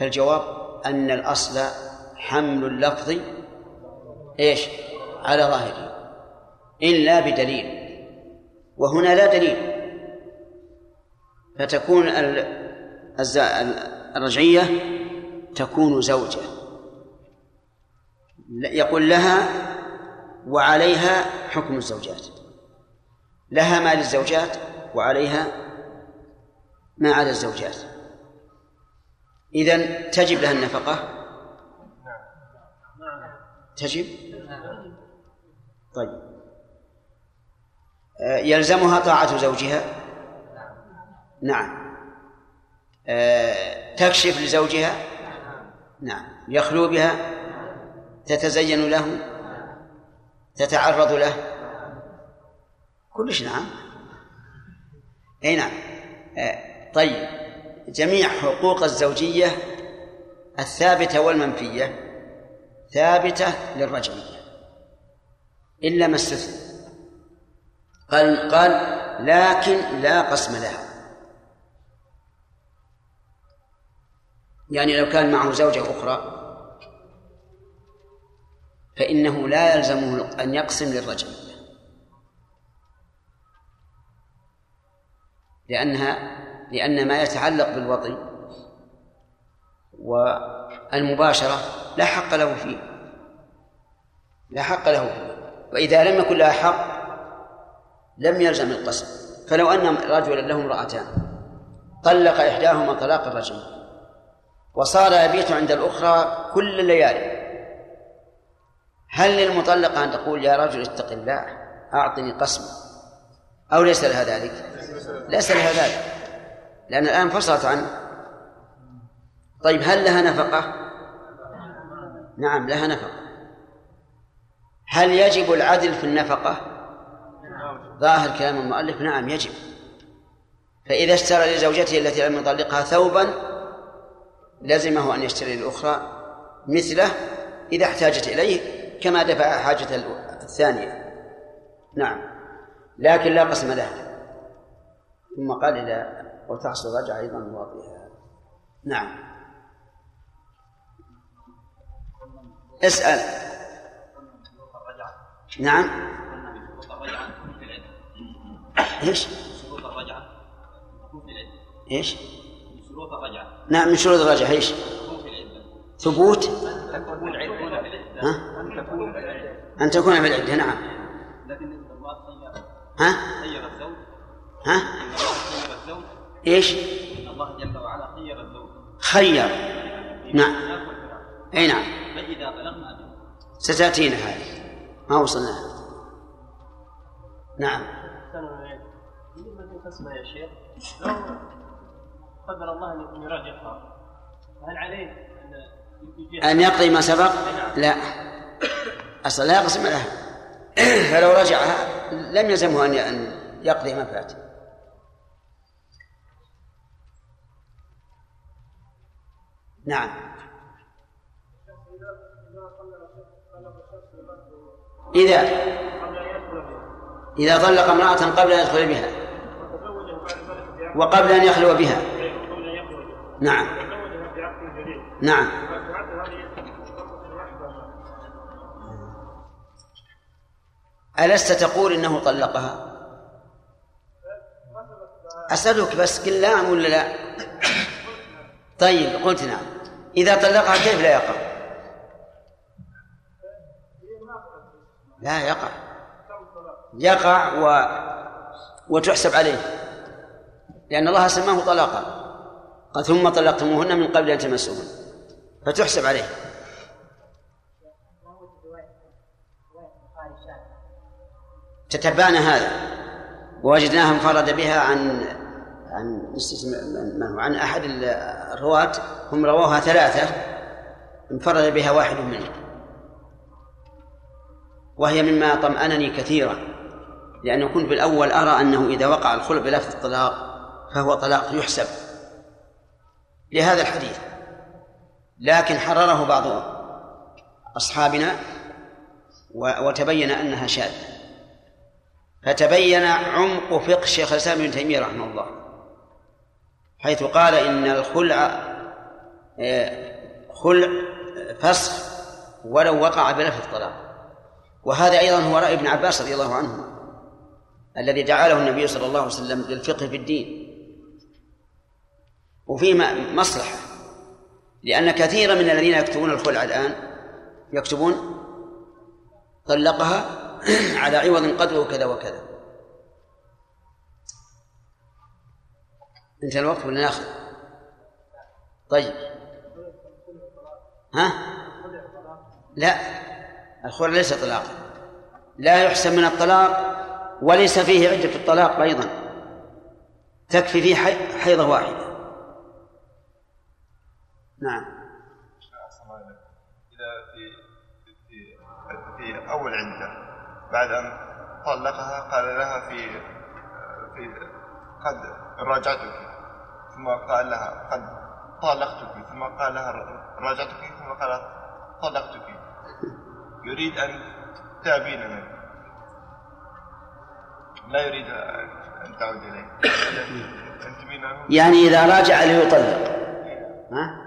فالجواب أن الأصل حمل اللفظ إيش؟ على ظاهره. إلا بدليل. وهنا لا دليل. فتكون الرجعية تكون زوجة. يقول لها وعليها حكم الزوجات. لها ما للزوجات وعليها ما على الزوجات. إذن تجب لها النفقة؟ تجب؟ طيب. آه، يلزمها طاعة زوجها؟ نعم. آه، تكشف لزوجها؟ نعم. يخلو بها؟ تتزين له؟ تتعرض له؟ كلش نعم. إي نعم. آه، طيب. جميع حقوق الزوجية الثابتة والمنفية ثابتة للرجعية. إلا ما استثنى. قال قال لكن لا قسم لها. يعني لو كان معه زوجة أخرى فإنه لا يلزمه أن يقسم للرجعية لأنها لأن ما يتعلق بالوطي والمباشرة لا حق له فيه. لا حق له فيه. وإذا لم يكن لها حق لم يلزم القسم. فلو أن رجلا له امرأتان طلق إحداهما طلاق الرجل وصار يبيت عند الأخرى كل الليالي هل للمطلقة أن تقول يا رجل اتق الله أعطني قسم أو ليس لها ذلك؟ ليس لها ذلك. لأن الآن فصلت عنه. طيب هل لها نفقة؟ نعم لها نفقة. هل يجب العدل في النفقة؟ ظاهر كلام المؤلف نعم يجب. فإذا اشترى لزوجته التي لم يطلقها ثوبا لزمه أن يشتري الأخرى مثله إذا احتاجت إليه. كما دفع حاجة الثانية. نعم. لكن لا قسم لها ثم قال إذا وتحصل رجعة أيضا مواضيها نعم. اسأل. نعم. إيش؟ شروط الرجعة إيش؟ شروط الرجعة نعم من شروط الرجعة. إيش؟ ثبوت. ها؟ أن تكون في العدة نعم. لكن ها؟ خير الزوج ها؟ خير الزوج إيش؟ الله جل وعلا خير. الزوج خير نعم. أي نعم. فإذا بلغنا ستأتينا هذه. ما وصلنا نعم. بالنسبة للقسمة يا شيخ لو قدر الله أن يراجعها هل عليه أن يقضي ما سبق؟ لا. أصلا لا يقسم لها فلو رجعها لم يلزمه أن يقضي ما فات. نعم. إذا إذا طلق امرأة قبل أن يدخل بها. وقبل أن يخلو بها. نعم. نعم. ألست تقول إنه طلقها؟ أسألك بس قل نعم ولا لا؟ طيب قلت نعم. إذا طلقها كيف لا يقع؟ لا يقع. يقع و... وتحسب عليه. لأن الله سماه طلاقا. ثم طلقتموهن من قبل أن تمسوهن. فتحسب عليه. تتبعنا هذا. ووجدناها انفرد بها عن عن عن أحد الرواة. هم رواها ثلاثة. انفرد بها واحد منهم. وهي مما طمأنني كثيرا. لأنه كنت بالأول أرى أنه إذا وقع الخلع بلفظ الطلاق فهو طلاق يحسب. لهذا الحديث. لكن حرره بعض أصحابنا وتبين أنها شاذة. فتبين عمق فقه شيخ الإسلام ابن تيمية رحمه الله حيث قال إن الخلع آه، خلع فسخ ولو وقع بلفظ الطلاق. وهذا أيضا هو رأي ابن عباس رضي الله عنهما الذي جعله النبي صلى الله عليه وسلم للفقه في الدين. وفيه مصلحة لأن كثيرا من الذين يكتبون الخلع الآن يكتبون طلقها على عوض قدره كذا وكذا. انتهى الوقت ولا ناخذ؟ طيب. ها؟ لا. الخلع ليس طلاقا. لا يحسب من الطلاق وليس فيه عدة الطلاق أيضا. تكفي فيه حيضة واحدة. نعم. إذا في في أول عدة بعد أن طلقها قال لها في في قد راجعتك ثم قال لها قد طلقتك ثم قال لها راجعتك ثم قال طلقتك. يريد أن تابين منه لا يريد أن تعود إليه. يعني إذا راجع ليطلق ها؟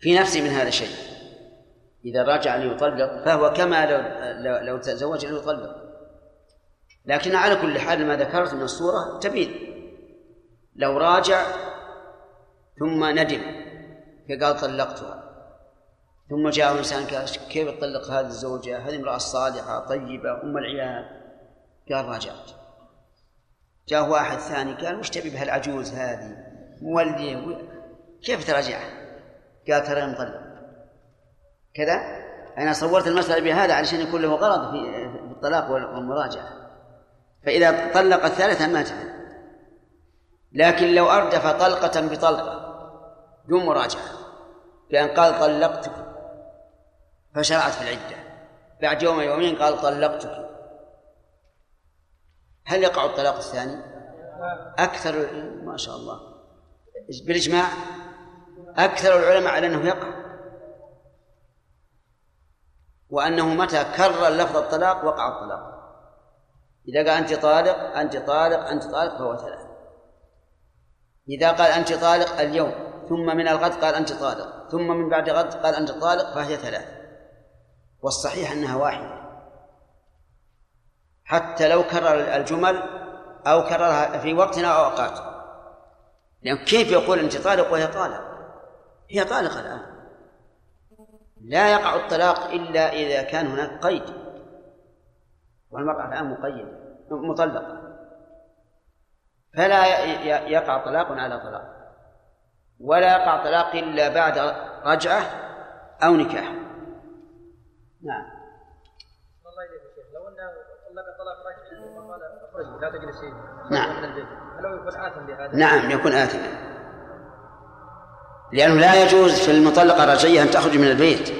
في نفسي من هذا الشيء إذا راجع ليطلق فهو كما لو لو, تزوج ليطلق لكن على كل حال ما ذكرت من الصورة تبين لو راجع ثم ندم فقال طلقتها ثم جاء إنسان قال كيف تطلق هذه الزوجة؟ هذه امرأة صالحة طيبة أم العيال قال راجعت جاء واحد ثاني قال وش تبي بهالعجوز هذه؟ موليه كيف تراجعها؟ قال ترى مطلق كذا؟ أنا صورت المسألة بهذا علشان يكون له غرض في الطلاق والمراجعة. فإذا طلق الثالثة مات لكن لو أردف طلقة بطلقة دون مراجعة بأن قال طلقتك فشرعت في العدة. بعد يوم يومين قال طلقتك. هل يقع الطلاق الثاني؟ أكثر ما شاء الله. بالإجماع أكثر العلماء على أنه يقع. وأنه متى كرر لفظ الطلاق وقع الطلاق. إذا قال أنت طالق أنت طالق أنت طالق فهو ثلاث إذا قال أنت طالق اليوم ثم من الغد قال أنت طالق ثم من بعد غد قال أنت طالق فهي ثلاث والصحيح أنها واحدة. حتى لو كرر الجمل أو كررها في وقت أو أوقات. لأن كيف يقول أنت طالق وهي طالق؟ هي طالقة الآن. لا يقع الطلاق إلا إذا كان هناك قيد. والمرأة الآن مقيدة مطلقة. فلا يقع طلاق على طلاق. ولا يقع طلاق إلا بعد رجعة أو نكاح. نعم. الله يا لو أنه طلق طلاق رجعي ثم قال اخرجي لا تجلسين. نعم. هل هو يكون آثم بهذا؟ نعم يكون آثما لأنه لا يجوز في المطلقة الرجعية أن تخرج من البيت.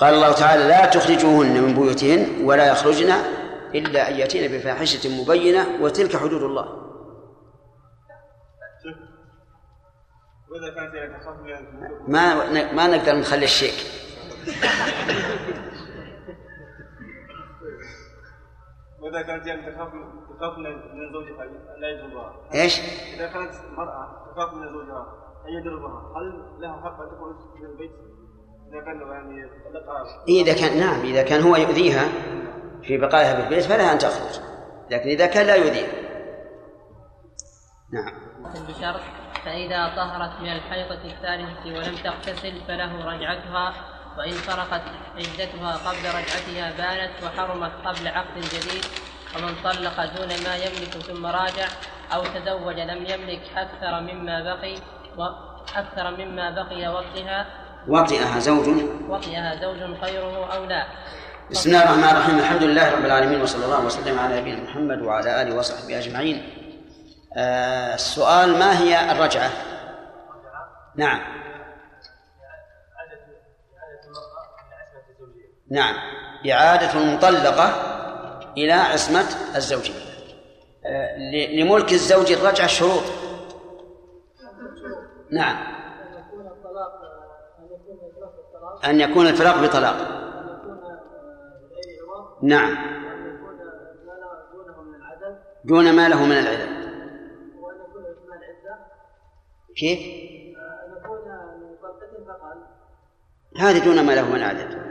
قال الله تعالى لا تخرجوهن من بيوتهن ولا يخرجن إلا أن يأتين بفاحشة مبينة وتلك حدود الله. ما ما نقدر نخلي الشيك. واذا كانت يعني تخاف تخاف من زوجها؟ لا يضربها إيش؟ إذا كانت المراه تخاف من زوجها. ان يضربها هل لها حق أن تخرج من البيت؟ إذا كان يعني طلقها إذا كان نعم إذا كان هو يؤذيها في بقائها في البيت فلها أن تخرج. لكن إذا كان لا يؤذيها. نعم. بشرط فإذا طهرت من الحيضة الثالثة ولم تغتسل فله رجعتها وإن فرقت عدتها قبل رجعتها بانت وحرمت قبل عقد جديد ومن طلق دون ما يملك ثم راجع أو تزوج لم يملك أكثر مما بقي أكثر مما بقي وقتها وطئها زوج. وطئها زوج خيره أو لا. بسم الله الرحمن الرحيم. الحمد لله رب العالمين وصلى الله وسلم على نبينا محمد وعلى آله وصحبه أجمعين. آه السؤال ما هي الرجعة؟ نعم. نعم. إعادة المطلقة إلى عصمة الزوجية آه، لملك الزوج الرجعة شروط. نعم. أن يكون الفراق بطلاق. نعم. دون ما له من العدد. كيف؟ هذه دون ما له من العدد.